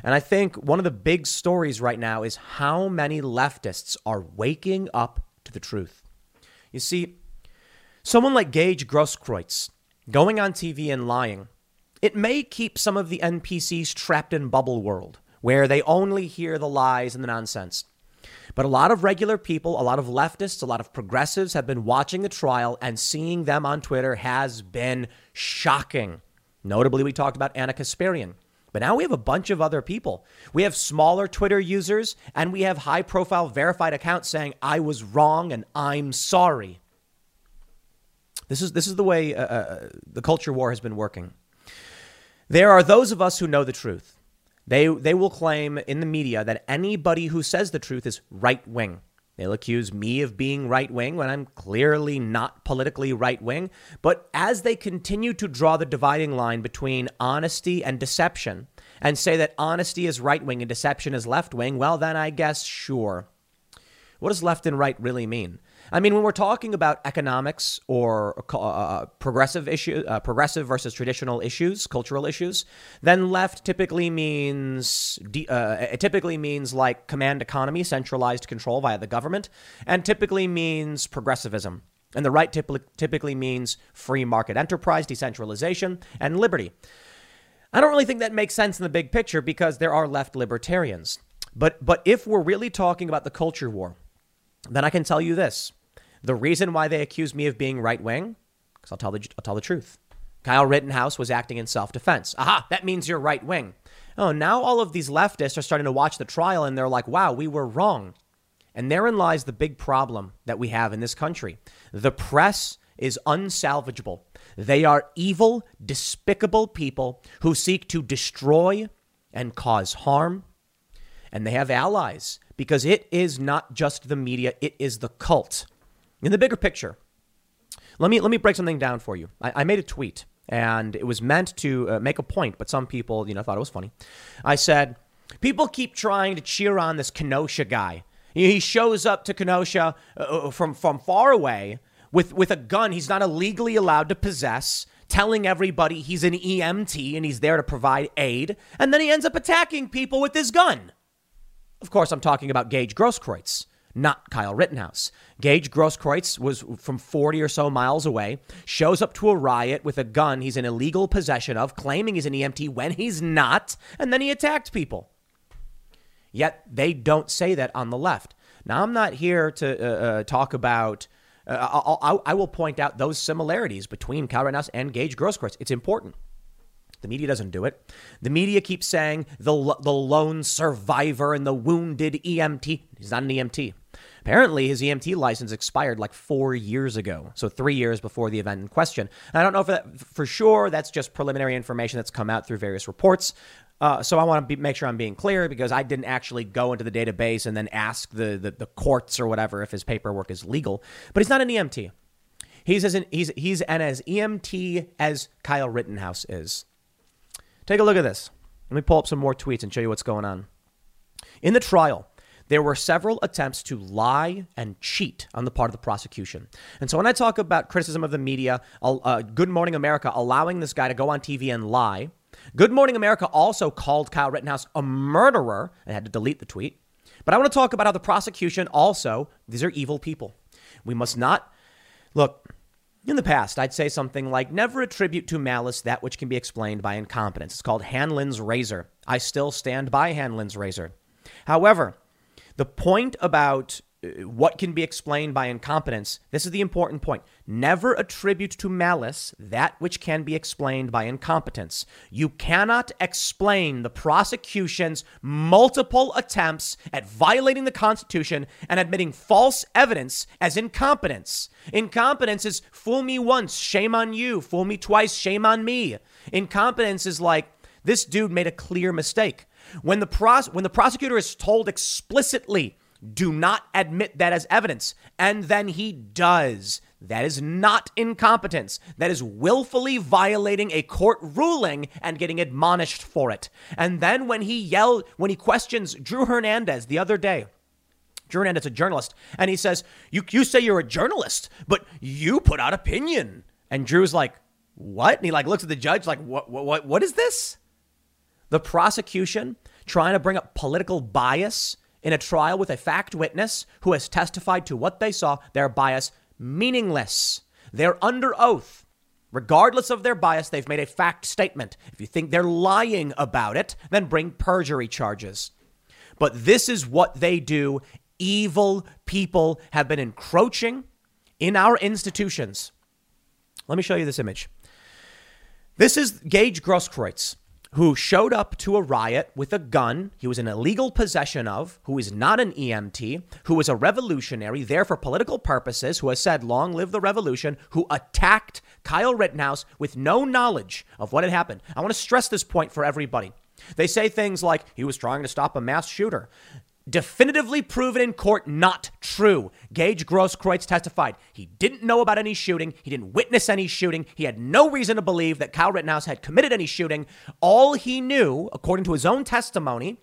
And I think one of the big stories right now is how many leftists are waking up to the truth. You see, someone like Gage Grosskreutz going on TV and lying, it may keep some of the NPCs trapped in bubble world where they only hear the lies and the nonsense. But a lot of regular people, a lot of leftists, a lot of progressives have been watching the trial and seeing them on Twitter has been shocking. Notably, we talked about Ana Kasparian. But now we have a bunch of other people. We have smaller Twitter users and we have high profile verified accounts saying, I was wrong and I'm sorry. This is, this is the way uh, uh, the culture war has been working. There are those of us who know the truth. They, they will claim in the media that anybody who says the truth is right wing. They'll accuse me of being right wing when I'm clearly not politically right wing. But as they continue to draw the dividing line between honesty and deception and say that honesty is right wing and deception is left wing, well, then I guess sure. What does left and right really mean? I mean, when we're talking about economics or uh, uh, progressive issue, uh, progressive versus traditional issues, cultural issues, then left typically means uh, it typically means like command economy, centralized control via the government, and typically means progressivism. And the right typically means free market enterprise, decentralization, and liberty. I don't really think that makes sense in the big picture because there are left libertarians. But but if we're really talking about the culture war, then I can tell you this. The reason why they accuse me of being right wing, because I'll tell the I'll tell the truth. Kyle Rittenhouse was acting in self defense. Aha, that means you're right wing. Oh, now all of these leftists are starting to watch the trial and they're like, wow, we were wrong. And therein lies the big problem that we have in this country. The press is unsalvageable. They are evil, despicable people who seek to destroy and cause harm. And they have allies because it is not just the media, it is the cult. In the bigger picture, let me let me break something down for you. I, I made a tweet, and it was meant to uh, make a point, but some people, you know, thought it was funny. I said, people keep trying to cheer on this Kenosha guy. He shows up to Kenosha uh, uh, from from far away with with a gun he's not illegally allowed to possess telling everybody he's an EMT and he's there to provide aid, and then he ends up attacking people with his gun. Of course, I'm talking about Gage Grosskreutz not Kyle Rittenhouse. Gage Grosskreutz was from 40 or so miles away, shows up to a riot with a gun he's in illegal possession of, claiming he's an EMT when he's not, and then he attacked people. Yet they don't say that on the left. Now, I'm not here to uh, uh, talk about. Uh, I'll, I will point out those similarities between Kyle Rittenhouse and Gage Grosskreutz. It's important. The media doesn't do it. The media keeps saying the, the lone survivor and the wounded EMT. He's not an EMT. Apparently, his EMT license expired like four years ago, so three years before the event in question. And I don't know if that, for sure that's just preliminary information that's come out through various reports. Uh, so I want to make sure I'm being clear because I didn't actually go into the database and then ask the, the, the courts or whatever if his paperwork is legal. But he's not an EMT. He's as an, he's he's an as EMT as Kyle Rittenhouse is. Take a look at this. Let me pull up some more tweets and show you what's going on. In the trial, there were several attempts to lie and cheat on the part of the prosecution. And so when I talk about criticism of the media, uh, Good Morning America allowing this guy to go on TV and lie, Good Morning America also called Kyle Rittenhouse a murderer and had to delete the tweet. But I want to talk about how the prosecution also, these are evil people. We must not, look, in the past, I'd say something like, never attribute to malice that which can be explained by incompetence. It's called Hanlon's razor. I still stand by Hanlon's razor. However, the point about what can be explained by incompetence, this is the important point. Never attribute to malice that which can be explained by incompetence. You cannot explain the prosecution's multiple attempts at violating the Constitution and admitting false evidence as incompetence. Incompetence is fool me once, shame on you. Fool me twice, shame on me. Incompetence is like this dude made a clear mistake. When the, pros- when the prosecutor is told explicitly, do not admit that as evidence. And then he does. That is not incompetence. That is willfully violating a court ruling and getting admonished for it. And then when he yelled, when he questions Drew Hernandez the other day, Drew Hernandez, a journalist, and he says, you, you say you're a journalist, but you put out opinion. And Drew's like, what? And he like looks at the judge like, what, what, what is this? The prosecution trying to bring up political bias in a trial with a fact witness who has testified to what they saw, their bias meaningless. They're under oath. Regardless of their bias, they've made a fact statement. If you think they're lying about it, then bring perjury charges. But this is what they do. Evil people have been encroaching in our institutions. Let me show you this image. This is Gage Grosskreutz who showed up to a riot with a gun he was in illegal possession of, who is not an EMT, who was a revolutionary there for political purposes, who has said, Long live the revolution, who attacked Kyle Rittenhouse with no knowledge of what had happened. I want to stress this point for everybody. They say things like he was trying to stop a mass shooter definitively proven in court not true. Gage Grosskreutz testified he didn't know about any shooting. He didn't witness any shooting. He had no reason to believe that Kyle Rittenhouse had committed any shooting. All he knew, according to his own testimony,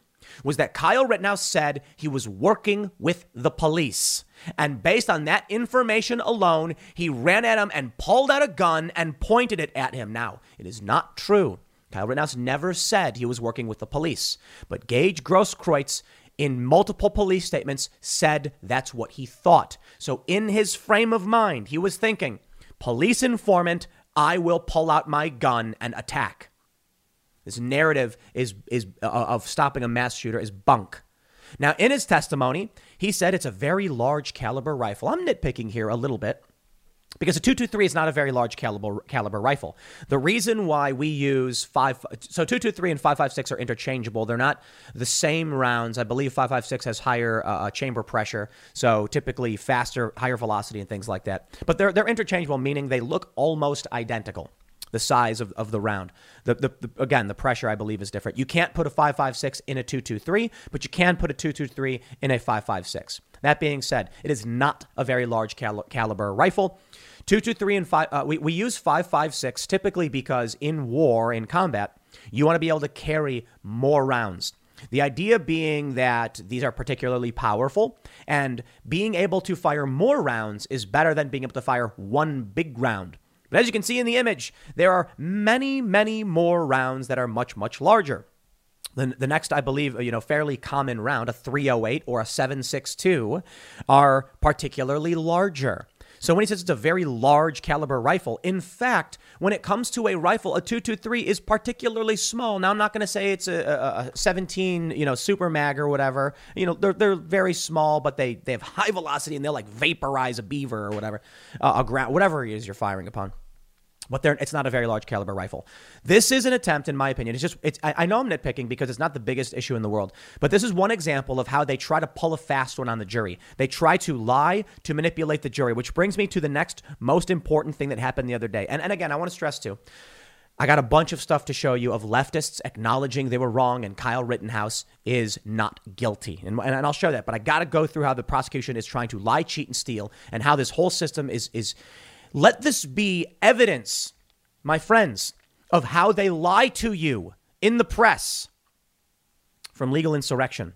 was that Kyle Rittenhouse said he was working with the police. And based on that information alone, he ran at him and pulled out a gun and pointed it at him. Now, it is not true. Kyle Rittenhouse never said he was working with the police. But Gage Grosskreutz in multiple police statements, said that's what he thought. So, in his frame of mind, he was thinking, police informant, I will pull out my gun and attack. This narrative is, is uh, of stopping a mass shooter is bunk. Now, in his testimony, he said it's a very large caliber rifle. I'm nitpicking here a little bit because a 223 is not a very large caliber caliber rifle. The reason why we use five so 223 and 556 are interchangeable. They're not the same rounds. I believe 556 has higher uh, uh, chamber pressure, so typically faster, higher velocity and things like that. But they're they're interchangeable, meaning they look almost identical. The size of, of the round. The, the, the again, the pressure I believe is different. You can't put a 556 in a 223, but you can put a 223 in a 556. That being said, it is not a very large cal- caliber rifle. Two, two, three, and five. Uh, we, we use five, five, six typically because in war, in combat, you want to be able to carry more rounds. The idea being that these are particularly powerful, and being able to fire more rounds is better than being able to fire one big round. But as you can see in the image, there are many, many more rounds that are much, much larger. The, the next, I believe, you know, fairly common round, a 308 or a 762, are particularly larger. So when he says it's a very large caliber rifle, in fact, when it comes to a rifle, a 223 is particularly small. Now I'm not going to say it's a, a, a, 17, you know, super mag or whatever. You know, they're they're very small, but they they have high velocity and they'll like vaporize a beaver or whatever, uh, a ground, whatever it is you're firing upon but it's not a very large caliber rifle. This is an attempt, in my opinion. It's just, it's, I, I, know I'm nitpicking because it's not the biggest issue in the world, but this is one example of how they try to pull a fast one on the jury. They try to lie to manipulate the jury, which brings me to the next most important thing that happened the other day. And, and again, I want to stress too. I got a bunch of stuff to show you of leftists acknowledging they were wrong and Kyle Rittenhouse is not guilty. And, and I'll show that. But I got to go through how the prosecution is trying to lie, cheat, and steal and how this whole system is, is let this be evidence, my friends, of how they lie to you in the press. From legal insurrection.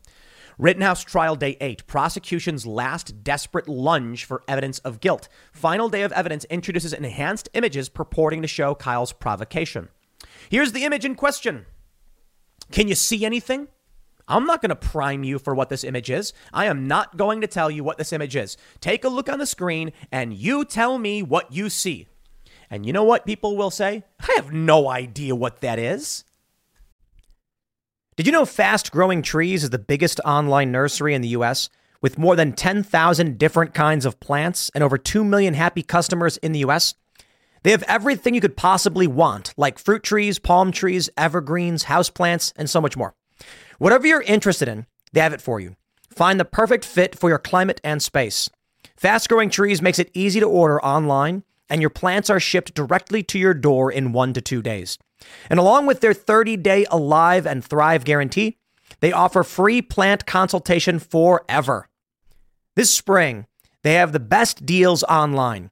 Rittenhouse trial day eight, prosecution's last desperate lunge for evidence of guilt. Final day of evidence introduces enhanced images purporting to show Kyle's provocation. Here's the image in question. Can you see anything? I'm not going to prime you for what this image is. I am not going to tell you what this image is. Take a look on the screen and you tell me what you see. And you know what people will say? I have no idea what that is. Did you know Fast Growing Trees is the biggest online nursery in the US? with more than 10,000 different kinds of plants and over 2 million happy customers in the US. They have everything you could possibly want, like fruit trees, palm trees, evergreens, houseplants, and so much more. Whatever you're interested in, they have it for you. Find the perfect fit for your climate and space. Fast Growing Trees makes it easy to order online, and your plants are shipped directly to your door in one to two days. And along with their 30 day Alive and Thrive guarantee, they offer free plant consultation forever. This spring, they have the best deals online,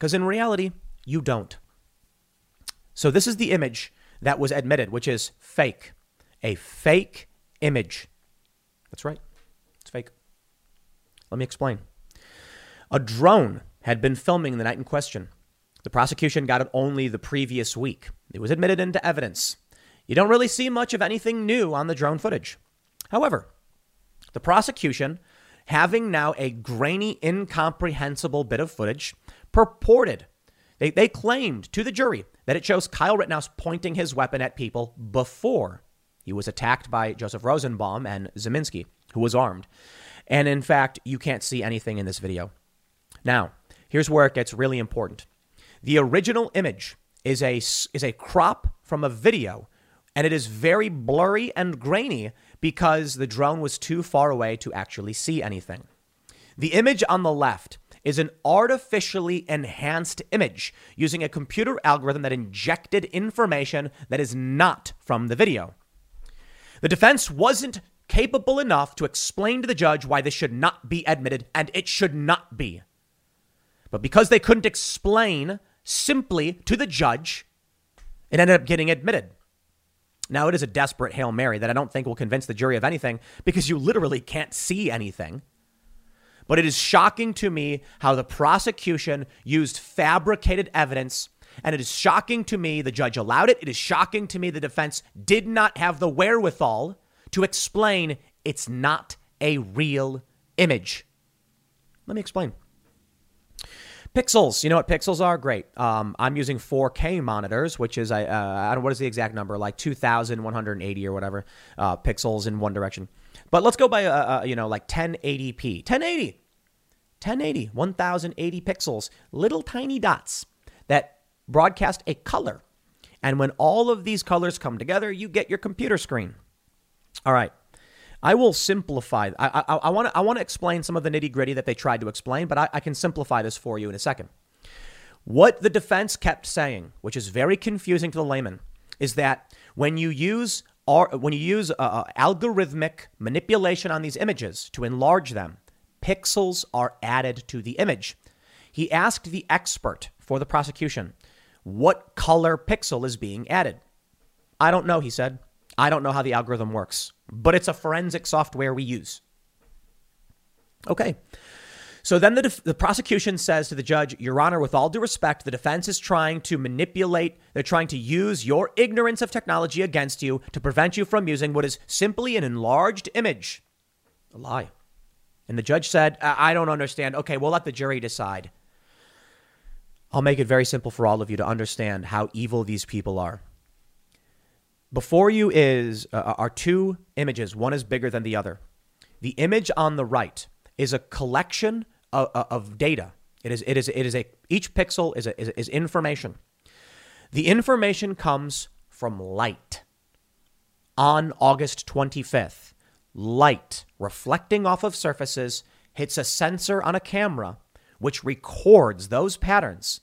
Because in reality, you don't. So, this is the image that was admitted, which is fake. A fake image. That's right. It's fake. Let me explain. A drone had been filming the night in question. The prosecution got it only the previous week. It was admitted into evidence. You don't really see much of anything new on the drone footage. However, the prosecution, having now a grainy, incomprehensible bit of footage, purported, they, they claimed to the jury that it shows Kyle Rittenhouse pointing his weapon at people before he was attacked by Joseph Rosenbaum and Ziminski, who was armed. And in fact, you can't see anything in this video. Now, here's where it gets really important. The original image is a, is a crop from a video, and it is very blurry and grainy because the drone was too far away to actually see anything. The image on the left is an artificially enhanced image using a computer algorithm that injected information that is not from the video. The defense wasn't capable enough to explain to the judge why this should not be admitted, and it should not be. But because they couldn't explain simply to the judge, it ended up getting admitted. Now, it is a desperate Hail Mary that I don't think will convince the jury of anything because you literally can't see anything. But it is shocking to me how the prosecution used fabricated evidence. And it is shocking to me the judge allowed it. It is shocking to me the defense did not have the wherewithal to explain it's not a real image. Let me explain. Pixels, you know what pixels are? Great. Um, I'm using 4K monitors, which is I uh, I don't what is the exact number, like 2,180 or whatever uh, pixels in one direction. But let's go by uh, uh you know like 1080p, 1080, 1080, 1080 pixels, little tiny dots that broadcast a color. And when all of these colors come together, you get your computer screen. All right. I will simplify. I want to I want to explain some of the nitty gritty that they tried to explain, but I, I can simplify this for you in a second. What the defense kept saying, which is very confusing to the layman, is that when you use when you use uh, uh, algorithmic manipulation on these images to enlarge them, pixels are added to the image. He asked the expert for the prosecution, "What color pixel is being added?" I don't know, he said. I don't know how the algorithm works but it's a forensic software we use. Okay. So then the, def- the prosecution says to the judge, Your Honor, with all due respect, the defense is trying to manipulate, they're trying to use your ignorance of technology against you to prevent you from using what is simply an enlarged image. A lie. And the judge said, I, I don't understand. Okay, we'll let the jury decide. I'll make it very simple for all of you to understand how evil these people are. Before you is uh, uh, are two images. One is bigger than the other. The image on the right is a collection of, uh, of data. It is it is it is a each pixel is a, is, is information. The information comes from light. On August 25th, light reflecting off of surfaces hits a sensor on a camera which records those patterns.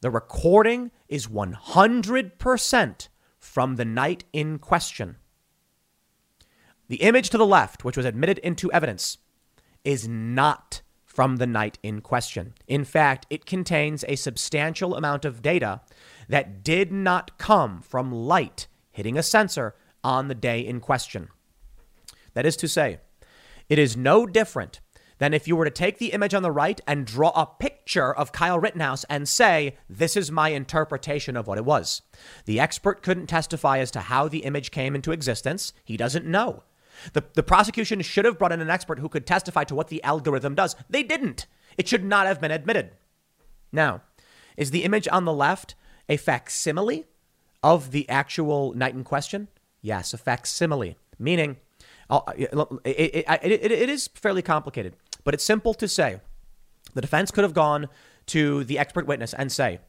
The recording is 100% from the night in question. The image to the left, which was admitted into evidence, is not from the night in question. In fact, it contains a substantial amount of data that did not come from light hitting a sensor on the day in question. That is to say, it is no different than if you were to take the image on the right and draw a picture of Kyle Rittenhouse and say, This is my interpretation of what it was. The expert couldn't testify as to how the image came into existence. He doesn't know. The, the prosecution should have brought in an expert who could testify to what the algorithm does. They didn't. It should not have been admitted. Now, is the image on the left a facsimile of the actual night in question? Yes, a facsimile, meaning uh, it, it, it, it is fairly complicated, but it's simple to say. The defense could have gone to the expert witness and say,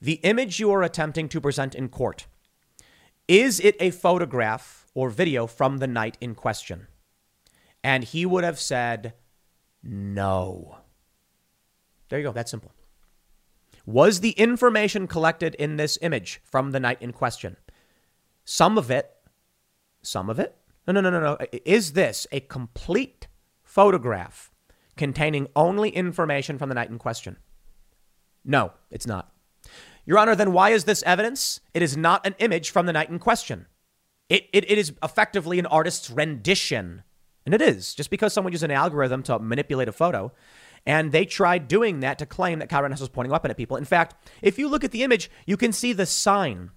the image you are attempting to present in court, is it a photograph or video from the night in question? And he would have said, no. There you go. That's simple. Was the information collected in this image from the night in question? Some of it, some of it? No, no, no, no, no. Is this a complete photograph containing only information from the night in question? No, it's not. Your Honor, then why is this evidence? It is not an image from the night in question. It, it, it is effectively an artist's rendition. And it is. Just because someone used an algorithm to manipulate a photo and they tried doing that to claim that Kyle Rittenhouse was pointing a weapon at people. In fact, if you look at the image, you can see the sign.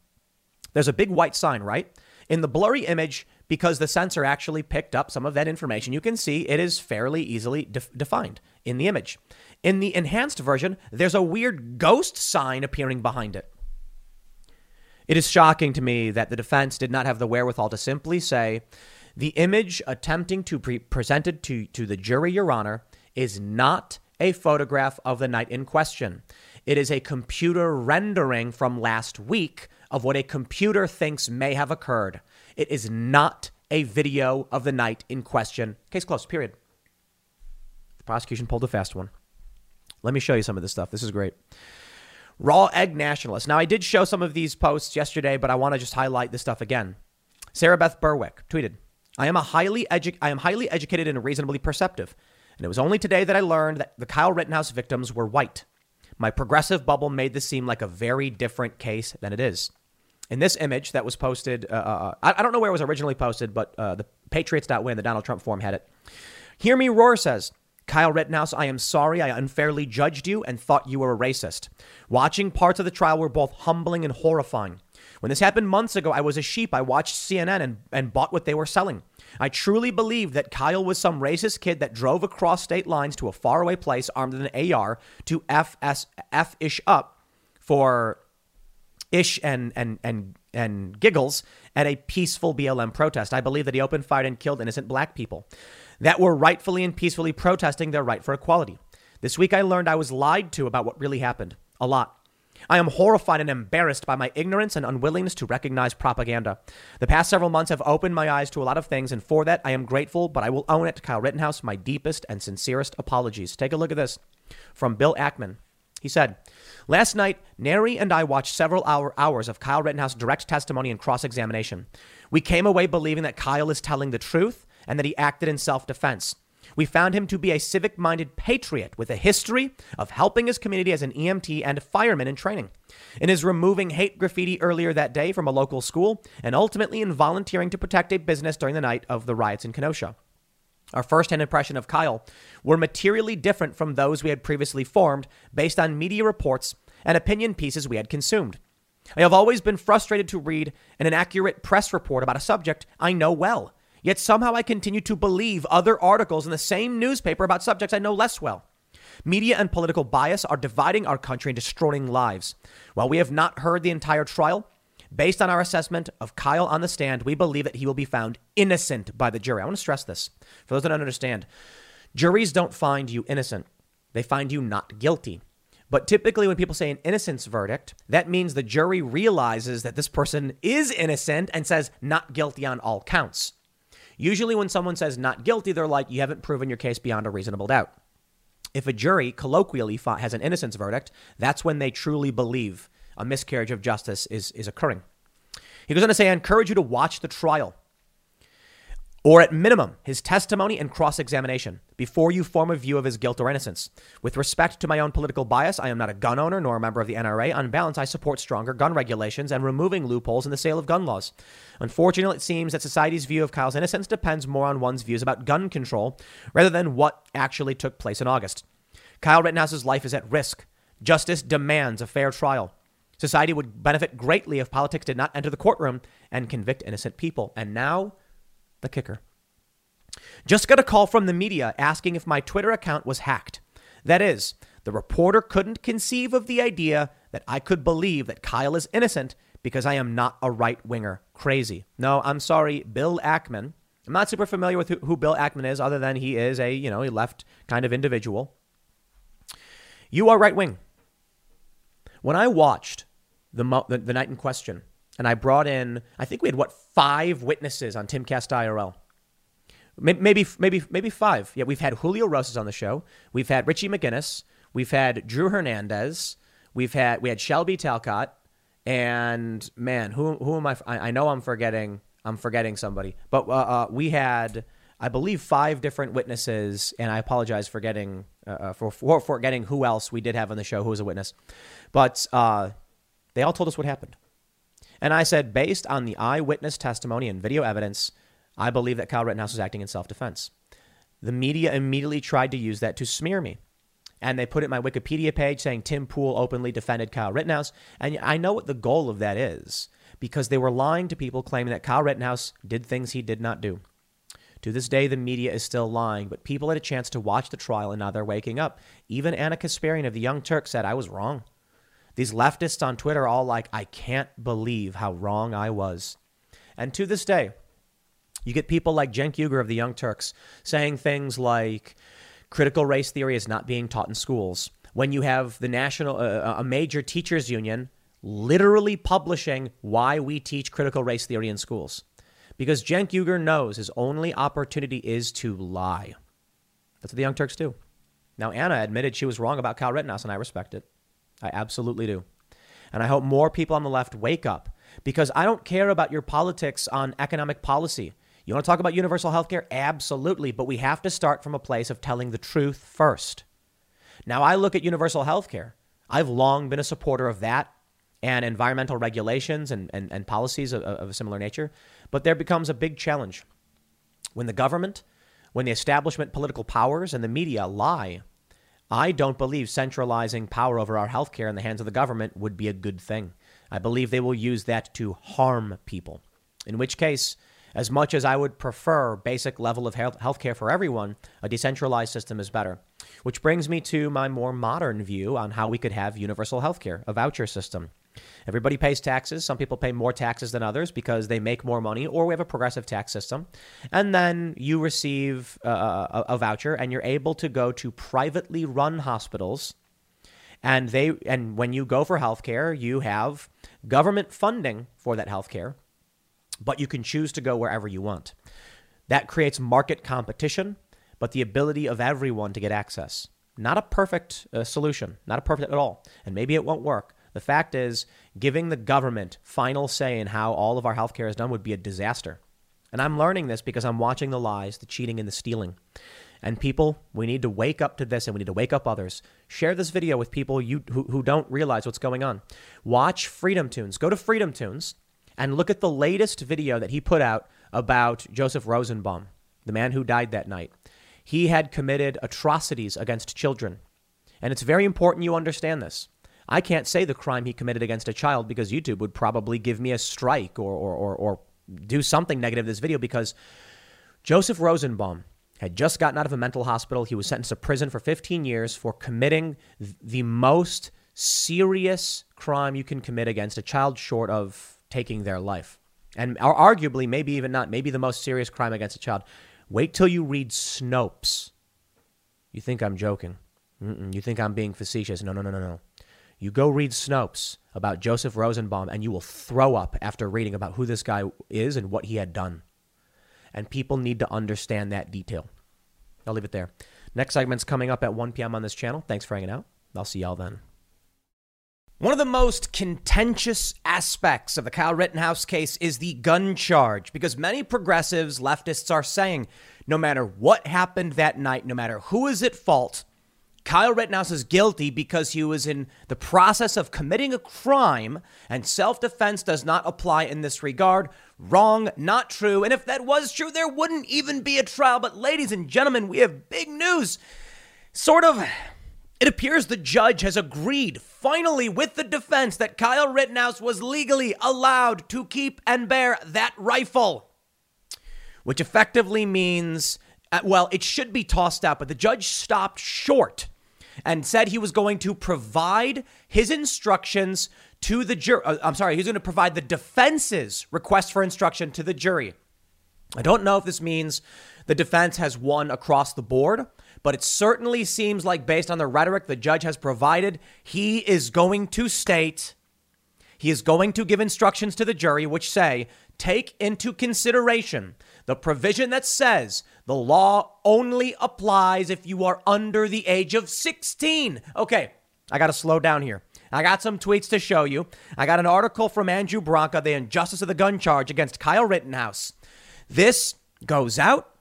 There's a big white sign, right? In the blurry image, because the sensor actually picked up some of that information, you can see it is fairly easily def- defined in the image. In the enhanced version, there's a weird ghost sign appearing behind it. It is shocking to me that the defense did not have the wherewithal to simply say, the image attempting to be presented to, to the jury, Your Honor, is not a photograph of the night in question. It is a computer rendering from last week of what a computer thinks may have occurred. It is not a video of the night in question. Case closed, period. The prosecution pulled a fast one. Let me show you some of this stuff. This is great. Raw Egg Nationalist. Now, I did show some of these posts yesterday, but I want to just highlight this stuff again. Sarah Beth Berwick tweeted, I am a highly edu- I am highly educated and reasonably perceptive. And it was only today that I learned that the Kyle Rittenhouse victims were white. My progressive bubble made this seem like a very different case than it is. In this image that was posted, uh, uh, I, I, don't know where it was originally posted, but uh, the Patriots.win, the Donald Trump forum, had it. Hear Me Roar says, Kyle Rittenhouse, I am sorry I unfairly judged you and thought you were a racist. Watching parts of the trial were both humbling and horrifying. When this happened months ago, I was a sheep. I watched CNN and, and bought what they were selling. I truly believed that Kyle was some racist kid that drove across state lines to a faraway place armed with an AR to FS, F ish up for ish and, and, and, and giggles at a peaceful BLM protest. I believe that he opened fire and killed innocent black people that were rightfully and peacefully protesting their right for equality. This week I learned I was lied to about what really happened. A lot. I am horrified and embarrassed by my ignorance and unwillingness to recognize propaganda. The past several months have opened my eyes to a lot of things, and for that I am grateful, but I will own it. To Kyle Rittenhouse, my deepest and sincerest apologies. Take a look at this from Bill Ackman. He said, Last night, Neri and I watched several hour, hours of Kyle Rittenhouse direct testimony and cross examination. We came away believing that Kyle is telling the truth and that he acted in self defense. We found him to be a civic minded patriot with a history of helping his community as an EMT and fireman in training. In his removing hate graffiti earlier that day from a local school, and ultimately in volunteering to protect a business during the night of the riots in Kenosha. Our first hand impression of Kyle were materially different from those we had previously formed based on media reports and opinion pieces we had consumed. I have always been frustrated to read an inaccurate press report about a subject I know well Yet somehow I continue to believe other articles in the same newspaper about subjects I know less well. Media and political bias are dividing our country and destroying lives. While we have not heard the entire trial, based on our assessment of Kyle on the stand, we believe that he will be found innocent by the jury. I want to stress this for those that don't understand. Juries don't find you innocent, they find you not guilty. But typically, when people say an innocence verdict, that means the jury realizes that this person is innocent and says not guilty on all counts. Usually, when someone says not guilty, they're like, you haven't proven your case beyond a reasonable doubt. If a jury colloquially has an innocence verdict, that's when they truly believe a miscarriage of justice is, is occurring. He goes on to say, I encourage you to watch the trial. or at minimum, his testimony and cross examination before you form a view of his guilt or innocence. With respect to my own political bias, I am not a gun owner nor a member of the NRA. On balance, I support stronger gun regulations and removing loopholes in the sale of gun laws. Unfortunately, it seems that society's view of Kyle's innocence depends more on one's views about gun control rather than what actually took place in August. Kyle Rittenhouse's life is at risk. Justice demands a fair trial. Society would benefit greatly if politics did not enter the courtroom and convict innocent people. And now, the kicker. Just got a call from the media asking if my Twitter account was hacked. That is, the reporter couldn't conceive of the idea that I could believe that Kyle is innocent because I am not a right winger. Crazy. No, I'm sorry, Bill Ackman. I'm not super familiar with who, Bill Ackman is, other than he is a, you know, a left kind of individual. You are right wing. When I watched the, the, the night in question, and I brought in, I think we had what five witnesses on Timcast IRL. Maybe maybe maybe five. Yeah, we've had Julio Rosas on the show. We've had Richie McGinnis. We've had Drew Hernandez. We've had we had Shelby Talcott. And man, who who am I? I, I know I'm forgetting. I'm forgetting somebody. But uh, uh, we had, I believe, five different witnesses, and I apologize for getting uh, uh for, for for getting who else we did have on the show who was a witness. But uh, they all told us what happened. And I said, based on the eyewitness testimony and video evidence, I believe that Kyle Rittenhouse was acting in self defense. The media immediately tried to use that to smear me. And they put it my Wikipedia page saying Tim Pool openly defended Kyle Rittenhouse. And I know what the goal of that is because they were lying to people claiming that Kyle Rittenhouse did things he did not do. To this day, the media is still lying, but people had a chance to watch the trial and now they're waking up. Even Ana Kasparian of the Young Turk said, I was wrong. These leftists on Twitter are all like, I can't believe how wrong I was. And to this day, you get people like Cenk Uygur of the Young Turks saying things like critical race theory is not being taught in schools. When you have the national, uh, uh a major teachers union literally publishing why we teach critical race theory in schools. Because Cenk Uygur knows his only opportunity is to lie. That's what the Young Turks do. Now, Ana admitted she was wrong about Kyle Rittenhouse, and I respect it. I absolutely do. And I hope more people on the left wake up because I don't care about your politics on economic policy. You want to talk about universal health care? Absolutely. But we have to start from a place of telling the truth first. Now, I look at universal health care. I've long been a supporter of that and environmental regulations and, and, and policies of, of a similar nature. But there becomes a big challenge when the government, when the establishment political powers and the media lie I don't believe centralizing power over our healthcare in the hands of the government would be a good thing. I believe they will use that to harm people. In which case, as much as I would prefer basic level of health care for everyone, a decentralized system is better. Which brings me to my more modern view on how we could have universal health care, a voucher system. Everybody pays taxes. Some people pay more taxes than others because they make more money, or we have a progressive tax system. And then you receive uh, a, voucher and you're able to go to privately run hospitals. And they and when you go for healthcare, you have government funding for that healthcare, but you can choose to go wherever you want. That creates market competition, but the ability of everyone to get access. Not a perfect uh, solution, not a perfect at all. And maybe it won't work, the fact is, giving the government final say in how all of our healthcare is done would be a disaster. And I'm learning this because I'm watching the lies, the cheating, and the stealing. And people, we need to wake up to this and we need to wake up others. Share this video with people you, who, who don't realize what's going on. Watch Freedom Tunes. Go to Freedom Tunes and look at the latest video that he put out about Joseph Rosenbaum, the man who died that night. He had committed atrocities against children. And it's very important you understand this. I can't say the crime he committed against a child because YouTube would probably give me a strike or, or, or, or do something negative to this video because Joseph Rosenbaum had just gotten out of a mental hospital. He was sentenced to prison for 15 years for committing the most serious crime you can commit against a child short of taking their life. And arguably, maybe even not, maybe the most serious crime against a child. Wait till you read Snopes. You think I'm joking. Mm-mm. You think I'm being facetious. No, no, no, no, no. You go read Snopes about Joseph Rosenbaum, and you will throw up after reading about who this guy is and what he had done. And people need to understand that detail. I'll leave it there. Next segment's coming up at 1 p.m. on this channel. Thanks for hanging out. I'll see y'all then. One of the most contentious aspects of the Kyle Rittenhouse case is the gun charge because many progressives, leftists are saying no matter what happened that night, no matter who is at fault, Kyle Rittenhouse is guilty because he was in the process of committing a crime and self defense does not apply in this regard. Wrong, not true. And if that was true, there wouldn't even be a trial. But, ladies and gentlemen, we have big news. Sort of it appears the judge has agreed finally with the defense that Kyle Rittenhouse was legally allowed to keep and bear that rifle, which effectively means, uh, well, it should be tossed out, but the judge stopped short and said he was going to provide his instructions to the jury. Uh, I'm sorry, he's going to provide the defense's request for instruction to the jury. I don't know if this means the defense has won across the board but it certainly seems like, based on the rhetoric the judge has provided, he is going to state, he is going to give instructions to the jury which say, take into consideration the provision that says the law only applies if you are under the age of 16. Okay, I got to slow down here. I got some tweets to show you. I got an article from Andrew Branca, the injustice of the gun charge against Kyle Rittenhouse. This goes out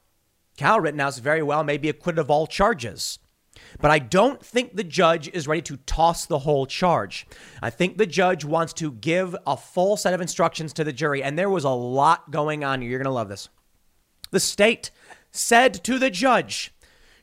Kyle Rittenhouse very well may be acquitted of all charges. But I don't think the judge is ready to toss the whole charge. I think the judge wants to give a full set of instructions to the jury, and there was a lot going on here. You're going to love this. The state said to the judge,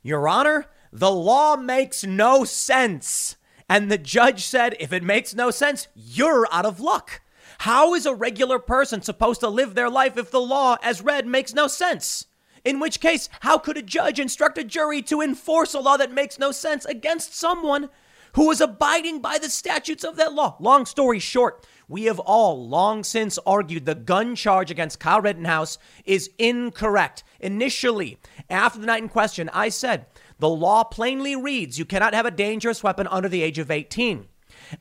Your Honor, the law makes no sense. And the judge said, If it makes no sense, you're out of luck. How is a regular person supposed to live their life if the law, as read, makes no sense? In which case, how could a judge instruct a jury to enforce a law that makes no sense against someone who is abiding by the statutes of that law? Long story short, we have all long since argued the gun charge against Kyle Rittenhouse is incorrect. Initially, after the night in question, I said the law plainly reads you cannot have a dangerous weapon under the age of 18.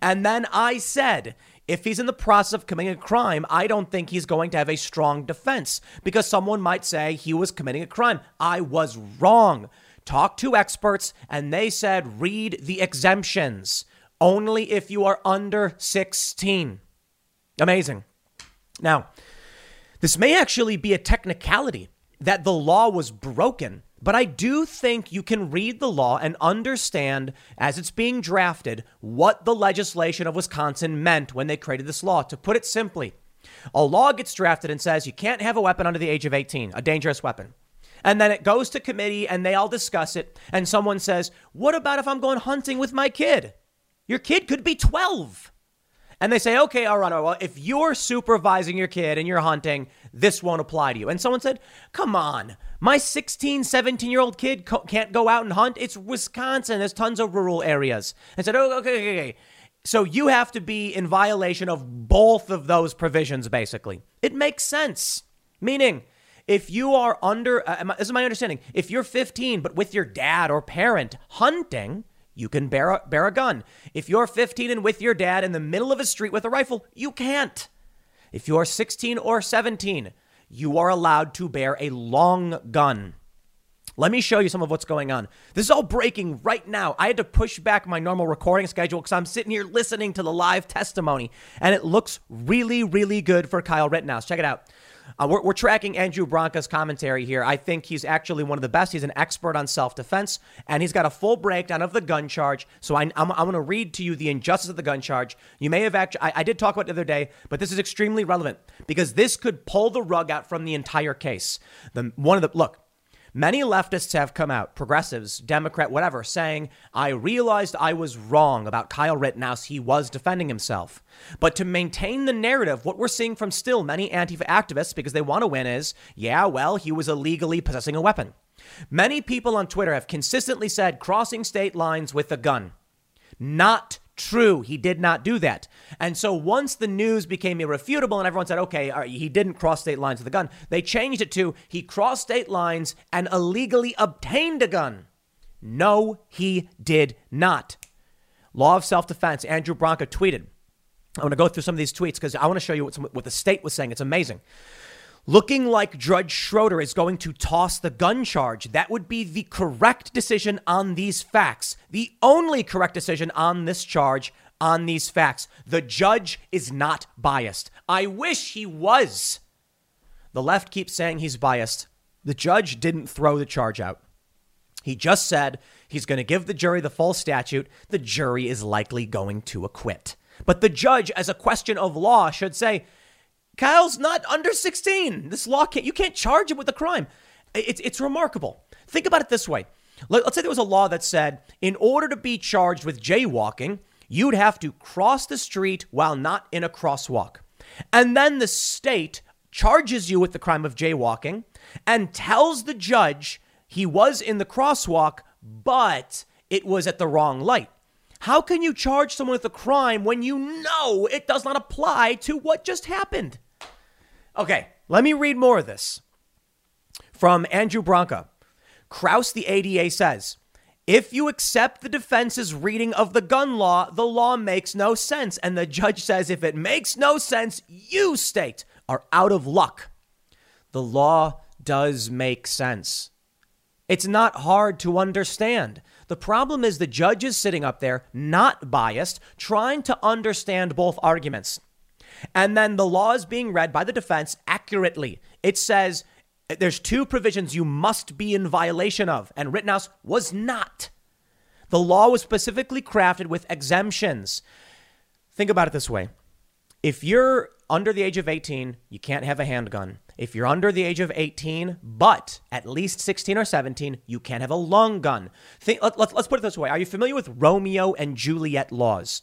And then I said if he's in the process of committing a crime, I don't think he's going to have a strong defense because someone might say he was committing a crime. I was wrong. Talk to experts, and they said read the exemptions only if you are under 16. Amazing. Now, this may actually be a technicality that the law was broken but I do think you can read the law and understand, as it's being drafted, what the legislation of Wisconsin meant when they created this law. To put it simply, a law gets drafted and says you can't have a weapon under the age of 18, a dangerous weapon. And then it goes to committee and they all discuss it. And someone says, What about if I'm going hunting with my kid? Your kid could be 12. And they say, Okay, all right, well, if you're supervising your kid and you're hunting, this won't apply to you. And someone said, Come on. My 16, 17 year old kid co- can't go out and hunt. It's Wisconsin. There's tons of rural areas. And said, oh, okay, okay, okay. So you have to be in violation of both of those provisions, basically. It makes sense. Meaning, if you are under, uh, this is my understanding, if you're 15 but with your dad or parent hunting, you can bear a, bear a gun. If you're 15 and with your dad in the middle of a street with a rifle, you can't. If you're 16 or 17, you are allowed to bear a long gun. Let me show you some of what's going on. This is all breaking right now. I had to push back my normal recording schedule because I'm sitting here listening to the live testimony, and it looks really, really good for Kyle Rittenhouse. Check it out. Uh, we're, we're, tracking Andrew Branca's commentary here. I think he's actually one of the best. He's an expert on self defense, and he's got a full breakdown of the gun charge. So I, am I'm, I'm going to read to you the injustice of the gun charge. You may have actually, I, I did talk about it the other day, but this is extremely relevant because this could pull the rug out from the entire case. The, one of the, look, Many leftists have come out, progressives, Democrat, whatever, saying, I realized I was wrong about Kyle Rittenhouse. He was defending himself. But to maintain the narrative, what we're seeing from still many Antifa activists, because they want to win, is, yeah, well, he was illegally possessing a weapon. Many people on Twitter have consistently said crossing state lines with a gun. Not true. He did not do that. And so once the news became irrefutable and everyone said, okay, he didn't cross state lines with a gun, they changed it to he crossed state lines and illegally obtained a gun. No, he did not. Law of self defense, Andrew Branca tweeted. I want to go through some of these tweets because I want to show you what, some, what the state was saying. It's amazing looking like Judge Schroeder is going to toss the gun charge. That would be the correct decision on these facts. The only correct decision on this charge on these facts. The judge is not biased. I wish he was. The left keeps saying he's biased. The judge didn't throw the charge out. He just said he's going to give the jury the full statute. The jury is likely going to acquit. But the judge, as a question of law, should say, Kyle's not under 16. This law can't, you can't charge him with a crime. It's, it's remarkable. Think about it this way. Let, let's say there was a law that said, in order to be charged with jaywalking, you'd have to cross the street while not in a crosswalk. And then the state charges you with the crime of jaywalking and tells the judge he was in the crosswalk, but it was at the wrong light. How can you charge someone with a crime when you know it does not apply to what just happened? Okay, let me read more of this from Andrew Branca. Kraus, the ADA, says if you accept the defense's reading of the gun law, the law makes no sense. And the judge says if it makes no sense, you, state, are out of luck. The law does make sense. It's not hard to understand. The problem is the judge is sitting up there, not biased, trying to understand both arguments. And then the law is being read by the defense accurately. It says there's two provisions you must be in violation of, and Rittenhouse was not. The law was specifically crafted with exemptions. Think about it this way if you're under the age of 18, you can't have a handgun. If you're under the age of 18, but at least 16 or 17, you can't have a long gun. Think, let, let, let's put it this way Are you familiar with Romeo and Juliet laws?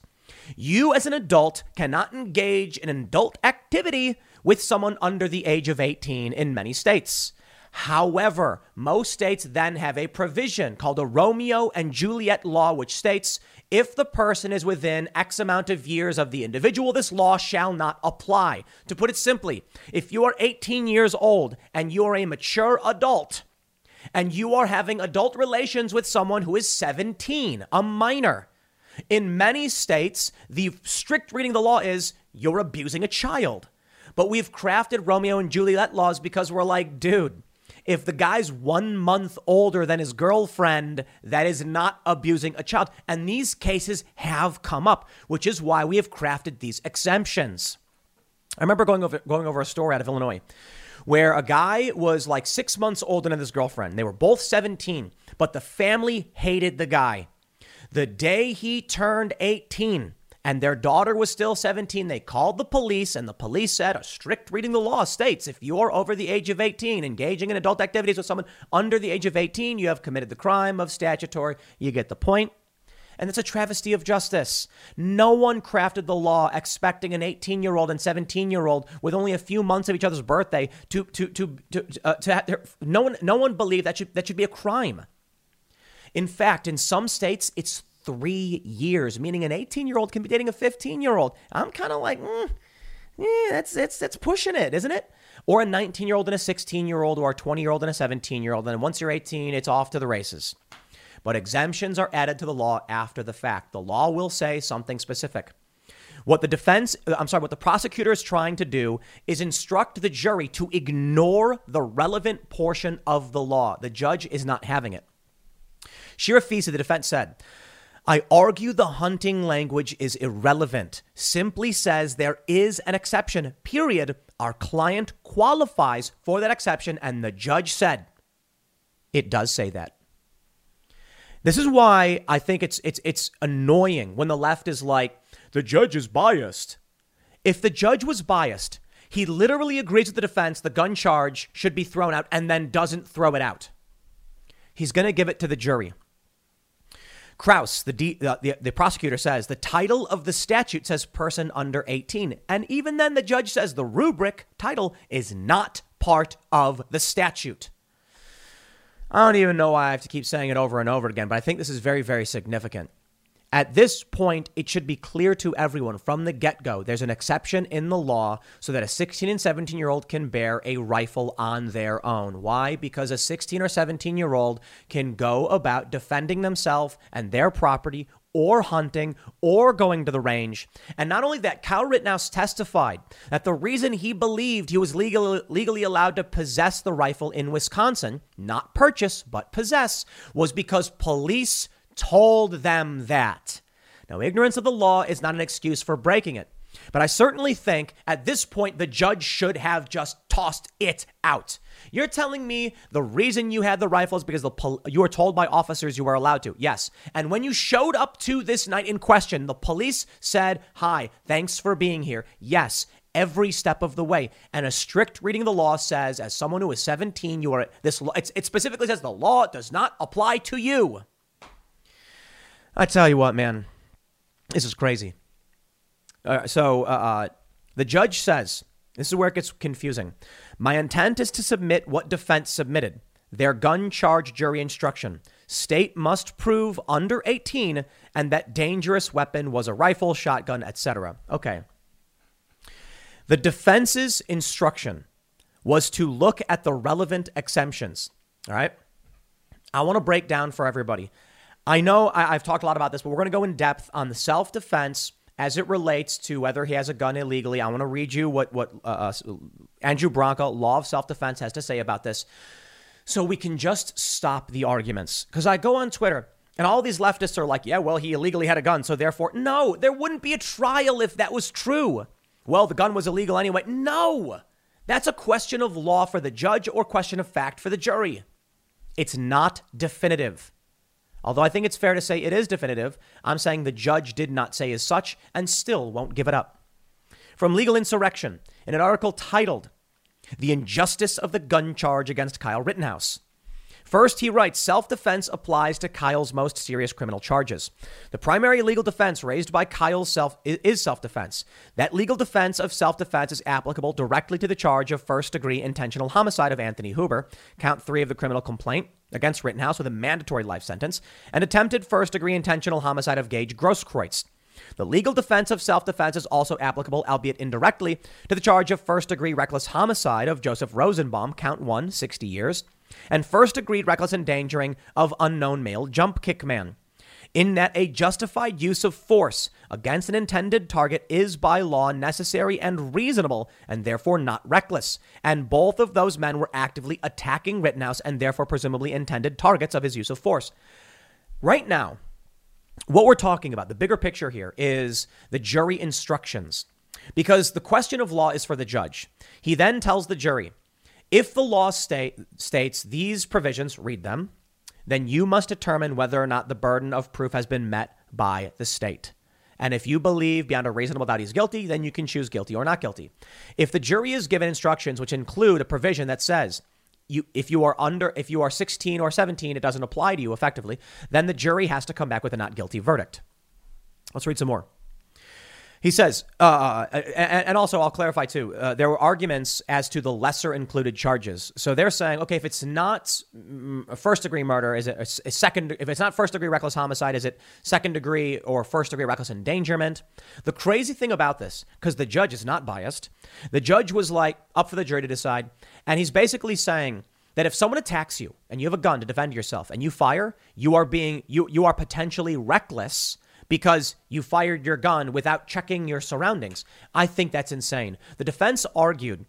You, as an adult, cannot engage in adult activity with someone under the age of 18 in many states. However, most states then have a provision called a Romeo and Juliet law, which states if the person is within X amount of years of the individual, this law shall not apply. To put it simply, if you are 18 years old and you are a mature adult and you are having adult relations with someone who is 17, a minor, in many states, the strict reading of the law is you're abusing a child. But we've crafted Romeo and Juliet laws because we're like, dude, if the guy's one month older than his girlfriend, that is not abusing a child. And these cases have come up, which is why we have crafted these exemptions. I remember going over going over a story out of Illinois where a guy was like six months older than his girlfriend. They were both 17, but the family hated the guy. The day he turned 18, and their daughter was still 17. They called the police, and the police said a strict reading of the law states if you're over the age of 18, engaging in adult activities with someone under the age of 18, you have committed the crime of statutory. You get the point. And it's a travesty of justice. No one crafted the law expecting an 18 year old and 17 year old with only a few months of each other's birthday to, to, to, to, uh, to have, no one, no one believed that should, that should be a crime. In fact, in some states, it's three years, meaning an 18 year old can be dating a 15 year old. I'm kind of like, mm, yeah, that's, that's, that's pushing it, isn't it? Or a 19 year old and a 16 year old, or a 20 year old and a 17 year old. And once you're 18, it's off to the races. But exemptions are added to the law after the fact. The law will say something specific. What the defense, I'm sorry, what the prosecutor is trying to do is instruct the jury to ignore the relevant portion of the law. The judge is not having it. Chirafisi, the defense said, I argue the hunting language is irrelevant, simply says there is an exception, period. Our client qualifies for that exception, and the judge said it does say that. This is why I think it's it's it's annoying when the left is like the judge is biased. If the judge was biased, he literally agrees with the defense the gun charge should be thrown out and then doesn't throw it out. He's going to give it to the jury. Kraus, the, D, the, the, the, prosecutor says the title of the statute says person under 18. And even then, the judge says the rubric title is not part of the statute. I don't even know why I have to keep saying it over and over again, but I think this is very, very significant. At this point, it should be clear to everyone from the get go there's an exception in the law so that a 16 and 17 year old can bear a rifle on their own. Why? Because a 16 or 17 year old can go about defending themselves and their property or hunting or going to the range. And not only that, Kyle Rittenhouse testified that the reason he believed he was legally, legally allowed to possess the rifle in Wisconsin, not purchase, but possess, was because police told them that. Now, ignorance of the law is not an excuse for breaking it. But I certainly think at this point the judge should have just tossed it out. You're telling me the reason you had the rifles because the pol- you were told by officers you were allowed to. Yes. And when you showed up to this night in question, the police said, "Hi, thanks for being here." Yes. Every step of the way. And a strict reading of the law says, as someone who is 17, you are this. Law. It specifically says the law does not apply to you. I tell you what, man, this is crazy. Uh, so uh, the judge says, this is where it gets confusing. My intent is to submit what defense submitted. Their gun charge jury instruction. State must prove under 18 and that dangerous weapon was a rifle, shotgun, etc. Okay. The defense's instruction was to look at the relevant exemptions. All right. I want to break down for everybody. I know I, have talked a lot about this, but we're going to go in depth on the self defense as it relates to whether he has a gun illegally. I want to read you what what uh, uh Andrew Branca, Law of Self Defense, has to say about this, so we can just stop the arguments. Because I go on Twitter. And all these leftists are like, yeah, well, he illegally had a gun, so therefore, no, there wouldn't be a trial if that was true. Well, the gun was illegal anyway. No, that's a question of law for the judge or question of fact for the jury. It's not definitive. Although I think it's fair to say it is definitive, I'm saying the judge did not say as such and still won't give it up. From Legal Insurrection, in an article titled, The Injustice of the Gun Charge Against Kyle Rittenhouse. First, he writes self defense applies to Kyle's most serious criminal charges. The primary legal defense raised by Kyle's self is self defense. That legal defense of self defense is applicable directly to the charge of first degree intentional homicide of Anthony Huber, count three of the criminal complaint against Rittenhouse with a mandatory life sentence, and attempted first degree intentional homicide of Gage Grosskreutz. The legal defense of self defense is also applicable, albeit indirectly, to the charge of first degree reckless homicide of Joseph Rosenbaum, count one, 60 years, and first degree reckless endangering of unknown male jump kick man. In that a justified use of force against an intended target is by law necessary and reasonable, and therefore not reckless. And both of those men were actively attacking Rittenhouse and therefore presumably intended targets of his use of force. Right now, what we're talking about, the bigger picture here, is the jury instructions. Because the question of law is for the judge. He then tells the jury if the law state, states these provisions, read them, then you must determine whether or not the burden of proof has been met by the state. And if you believe beyond a reasonable doubt he's guilty, then you can choose guilty or not guilty. If the jury is given instructions which include a provision that says you, if you are under if you are 16 or 17 it doesn't apply to you effectively then the jury has to come back with a not guilty verdict let's read some more he says, uh, and, and, also I'll clarify too. Uh, there were arguments as to the lesser included charges. So they're saying, okay, if it's not a first degree murder, is it a, second? If it's not first degree reckless homicide, is it second degree or first degree reckless endangerment? The crazy thing about this, because the judge is not biased, the judge was like up for the jury to decide, and he's basically saying that if someone attacks you and you have a gun to defend yourself and you fire, you are being you you are potentially reckless because you fired your gun without checking your surroundings. I think that's insane. The defense argued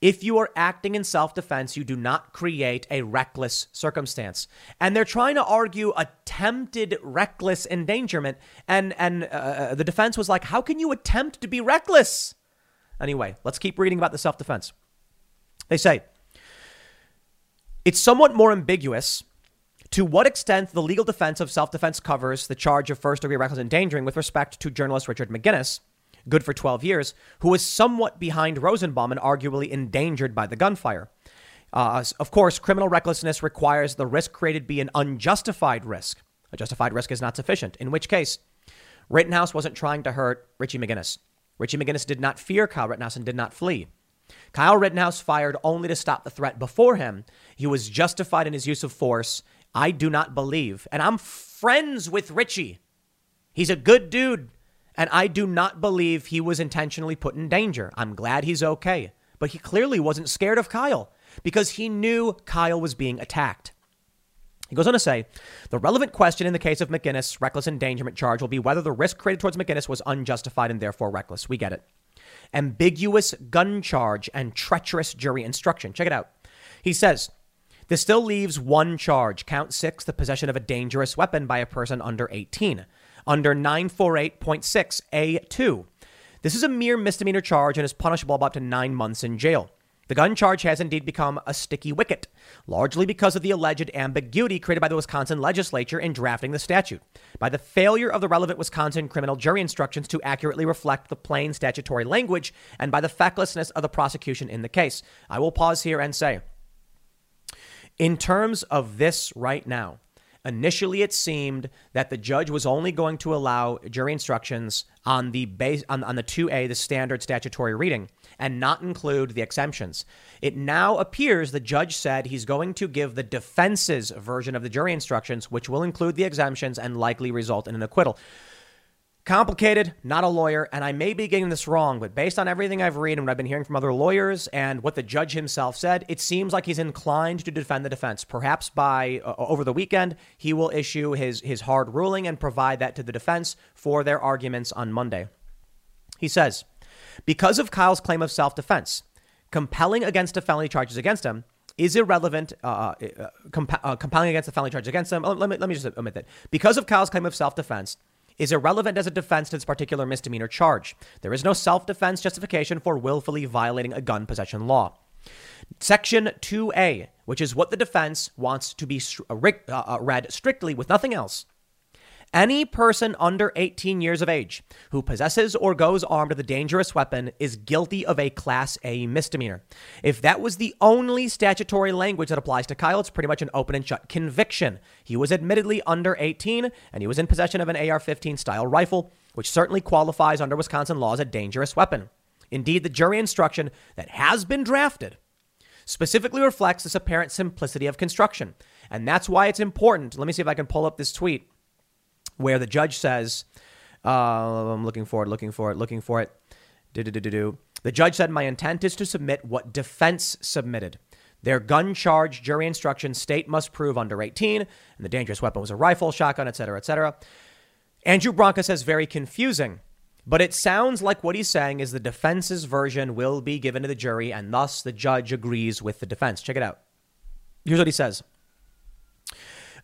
if you are acting in self defense, you do not create a reckless circumstance. And they're trying to argue attempted reckless endangerment. And, and uh, uh the defense was like, how can you attempt to be reckless? Anyway, let's keep reading about the self defense. They say, it's somewhat more ambiguous to what extent the legal defense of self defense covers the charge of first degree reckless endangering with respect to journalist Richard McGinnis, good for 12 years, who was somewhat behind Rosenbaum and arguably endangered by the gunfire. Uh, of course, criminal recklessness requires the risk created be an unjustified risk. A justified risk is not sufficient, in which case, Rittenhouse wasn't trying to hurt Richie McGinnis. Richie McGinnis did not fear Kyle Rittenhouse and did not flee. Kyle Rittenhouse fired only to stop the threat before him. He was justified in his use of force I do not believe, and I'm friends with Richie. He's a good dude, and I do not believe he was intentionally put in danger. I'm glad he's okay, but he clearly wasn't scared of Kyle because he knew Kyle was being attacked. He goes on to say the relevant question in the case of McGinnis' reckless endangerment charge will be whether the risk created towards McGinnis was unjustified and therefore reckless. We get it. Ambiguous gun charge and treacherous jury instruction. Check it out. He says, this still leaves one charge, count six, the possession of a dangerous weapon by a person under 18. under 948.6A2. This is a mere misdemeanor charge and is punishable by up to nine months in jail. The gun charge has indeed become a sticky wicket, largely because of the alleged ambiguity created by the Wisconsin legislature in drafting the statute, by the failure of the relevant Wisconsin criminal jury instructions to accurately reflect the plain statutory language, and by the fecklessness of the prosecution in the case. I will pause here and say, in terms of this right now, Initially, it seemed that the judge was only going to allow jury instructions on the base on, on the 2A, the standard statutory reading, and not include the exemptions. It now appears the judge said he's going to give the defense's version of the jury instructions, which will include the exemptions and likely result in an acquittal. Complicated, not a lawyer, and I may be getting this wrong, but based on everything I've read and what I've been hearing from other lawyers and what the judge himself said, it seems like he's inclined to defend the defense. Perhaps by uh, over the weekend, he will issue his his hard ruling and provide that to the defense for their arguments on Monday. He says, because of Kyle's claim of self-defense, compelling against the felony charges against him is irrelevant, uh, uh, uh uh, compelling against the felony charges against him. Let me, let me just omit that. Because of Kyle's claim of self defense, is irrelevant as a defense to this particular misdemeanor charge. There is no self defense justification for willfully violating a gun possession law. Section 2A, which is what the defense wants to be uh, uh, read strictly with nothing else, any person under 18 years of age who possesses or goes armed with a dangerous weapon is guilty of a Class A misdemeanor. If that was the only statutory language that applies to Kyle, it's pretty much an open and shut conviction. He was admittedly under 18 and he was in possession of an AR 15 style rifle, which certainly qualifies under Wisconsin law as a dangerous weapon. Indeed, the jury instruction that has been drafted specifically reflects this apparent simplicity of construction. And that's why it's important. Let me see if I can pull up this tweet where the judge says, uh, I'm looking for it, looking for it, looking for it. Do-do-do-do-do. The judge said, My intent is to submit what defense submitted. Their gun charge jury instruction state must prove under 18, and the dangerous weapon was a rifle, shotgun, etc., etc. Andrew Branca says, Very confusing. But it sounds like what he's saying is the defense's version will be given to the jury, and thus the judge agrees with the defense. Check it out. Here's what he says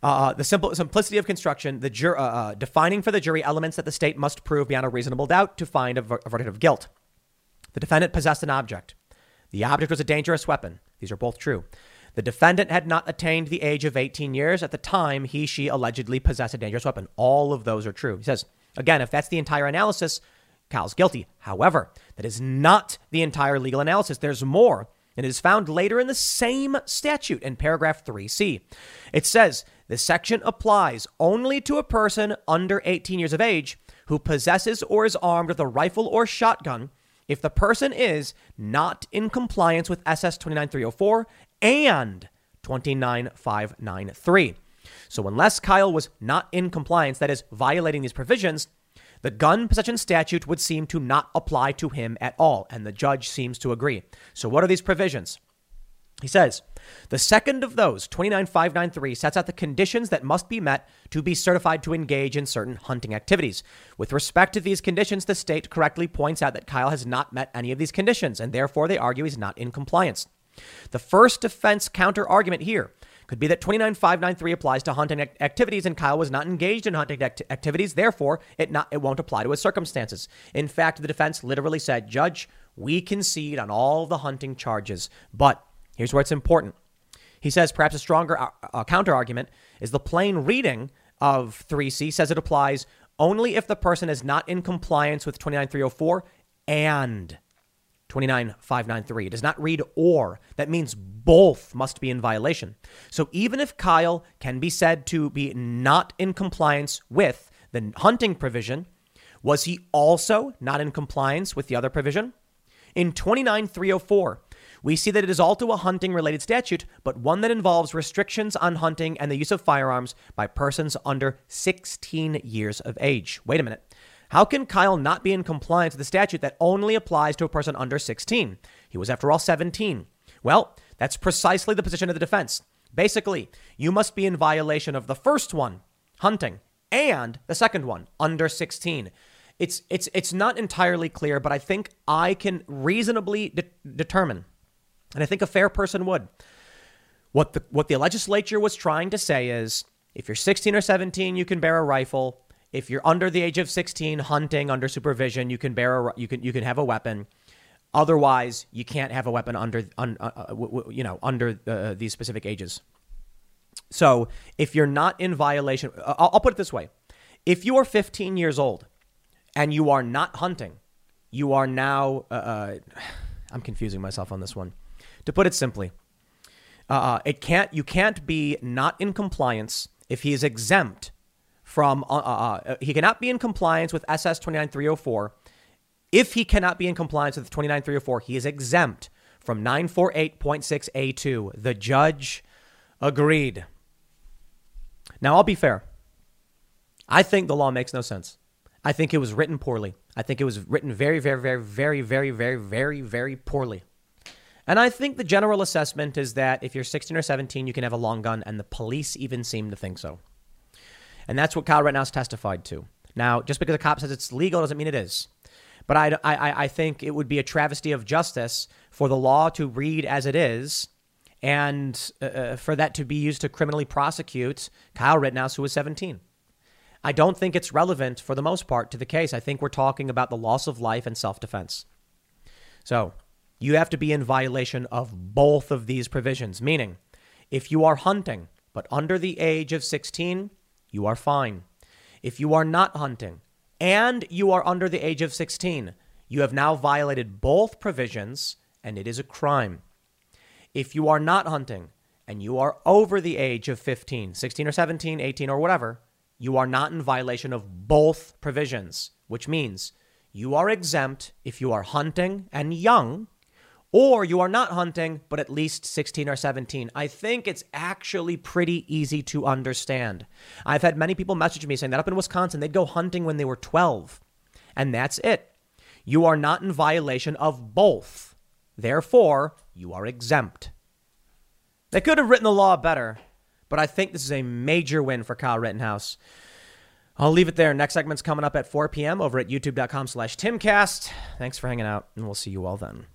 uh, the simple simplicity of construction, the jur- uh, uh, defining for the jury elements that the state must prove beyond a reasonable doubt to find a, ver- a verdict of guilt. The defendant possessed an object. The object was a dangerous weapon. These are both true. The defendant had not attained the age of 18 years at the time he, she allegedly possessed a dangerous weapon. All of those are true. He says, again, if that's the entire analysis, Kyle's guilty. However, that is not the entire legal analysis. There's more, and it is found later in the same statute in paragraph 3C. It says this section applies only to a person under 18 years of age who possesses or is armed with a rifle or shotgun if the person is not in compliance with SS 29304 and 29593. So, unless Kyle was not in compliance, that is, violating these provisions, the gun possession statute would seem to not apply to him at all, and the judge seems to agree. So, what are these provisions? He says, the second of those, 29593, sets out the conditions that must be met to be certified to engage in certain hunting activities. With respect to these conditions, the state correctly points out that Kyle has not met any of these conditions, and therefore they argue he's not in compliance. The first defense counter argument here could be that 29593 applies to hunting activities and Kyle was not engaged in hunting act- activities, therefore it not it won't apply to his circumstances. In fact, the defense literally said, "Judge, we concede on all the hunting charges, but Here's where it's important. He says perhaps a stronger uh, uh counter argument is the plain reading of 3C says it applies only if the person is not in compliance with 29304 and 29593. It does not read or. That means both must be in violation. So even if Kyle can be said to be not in compliance with the hunting provision, was he also not in compliance with the other provision? In 29304, we see that it is also a hunting related statute, but one that involves restrictions on hunting and the use of firearms by persons under 16 years of age. Wait a minute. How can Kyle not be in compliance with the statute that only applies to a person under 16? He was, after all, 17. Well, that's precisely the position of the defense. Basically, you must be in violation of the first one, hunting, and the second one, under 16. It's it's it's not entirely clear, but I think I can reasonably de- determine and I think a fair person would. What the, what the legislature was trying to say is if you're 16 or 17, you can bear a rifle. if you're under the age of 16 hunting under supervision, you can bear a, you can you can have a weapon. Otherwise, you can't have a weapon under un, uh, uh you know under uh, these specific ages. So, if you're not in violation, uh, I'll, I'll put it this way: if you are 15 years old and you are not hunting, you are now. Uh, uh I'm confusing myself on this one. To put it simply, uh, it can't. You can't be not in compliance if he is exempt from. Uh, uh, uh he cannot be in compliance with SS 29304. If he cannot be in compliance with 29304, he is exempt from 948.6A2. The judge agreed. Now, I'll be fair. I think the law makes no sense. I think it was written poorly. I think it was written very, very, very, very, very, very, very, very poorly. And I think the general assessment is that if you're 16 or 17, you can have a long gun, and the police even seem to think so. And that's what Kyle Rittenhouse testified to. Now, just because a cop says it's legal doesn't mean it is. But I, I, I think it would be a travesty of justice for the law to read as it is and uh, uh for that to be used to criminally prosecute Kyle Rittenhouse, who was 17. I don't think it's relevant for the most part to the case. I think we're talking about the loss of life and self defense. So you have to be in violation of both of these provisions, meaning if you are hunting but under the age of 16, you are fine. If you are not hunting and you are under the age of 16, you have now violated both provisions and it is a crime. If you are not hunting and you are over the age of 15, 16 or 17, 18 or whatever, you are not in violation of both provisions, which means you are exempt if you are hunting and young, or you are not hunting, but at least 16 or 17. I think it's actually pretty easy to understand. I've had many people message me saying that up in Wisconsin, they'd go hunting when they were 12. And that's it. You are not in violation of both. Therefore, you are exempt. They could have written the law better, but I think this is a major win for Kyle Rittenhouse. I'll leave it there. Next segment's coming up at 4 p.m. over at youtube.com slash timcast. Thanks for hanging out, and we'll see you all then.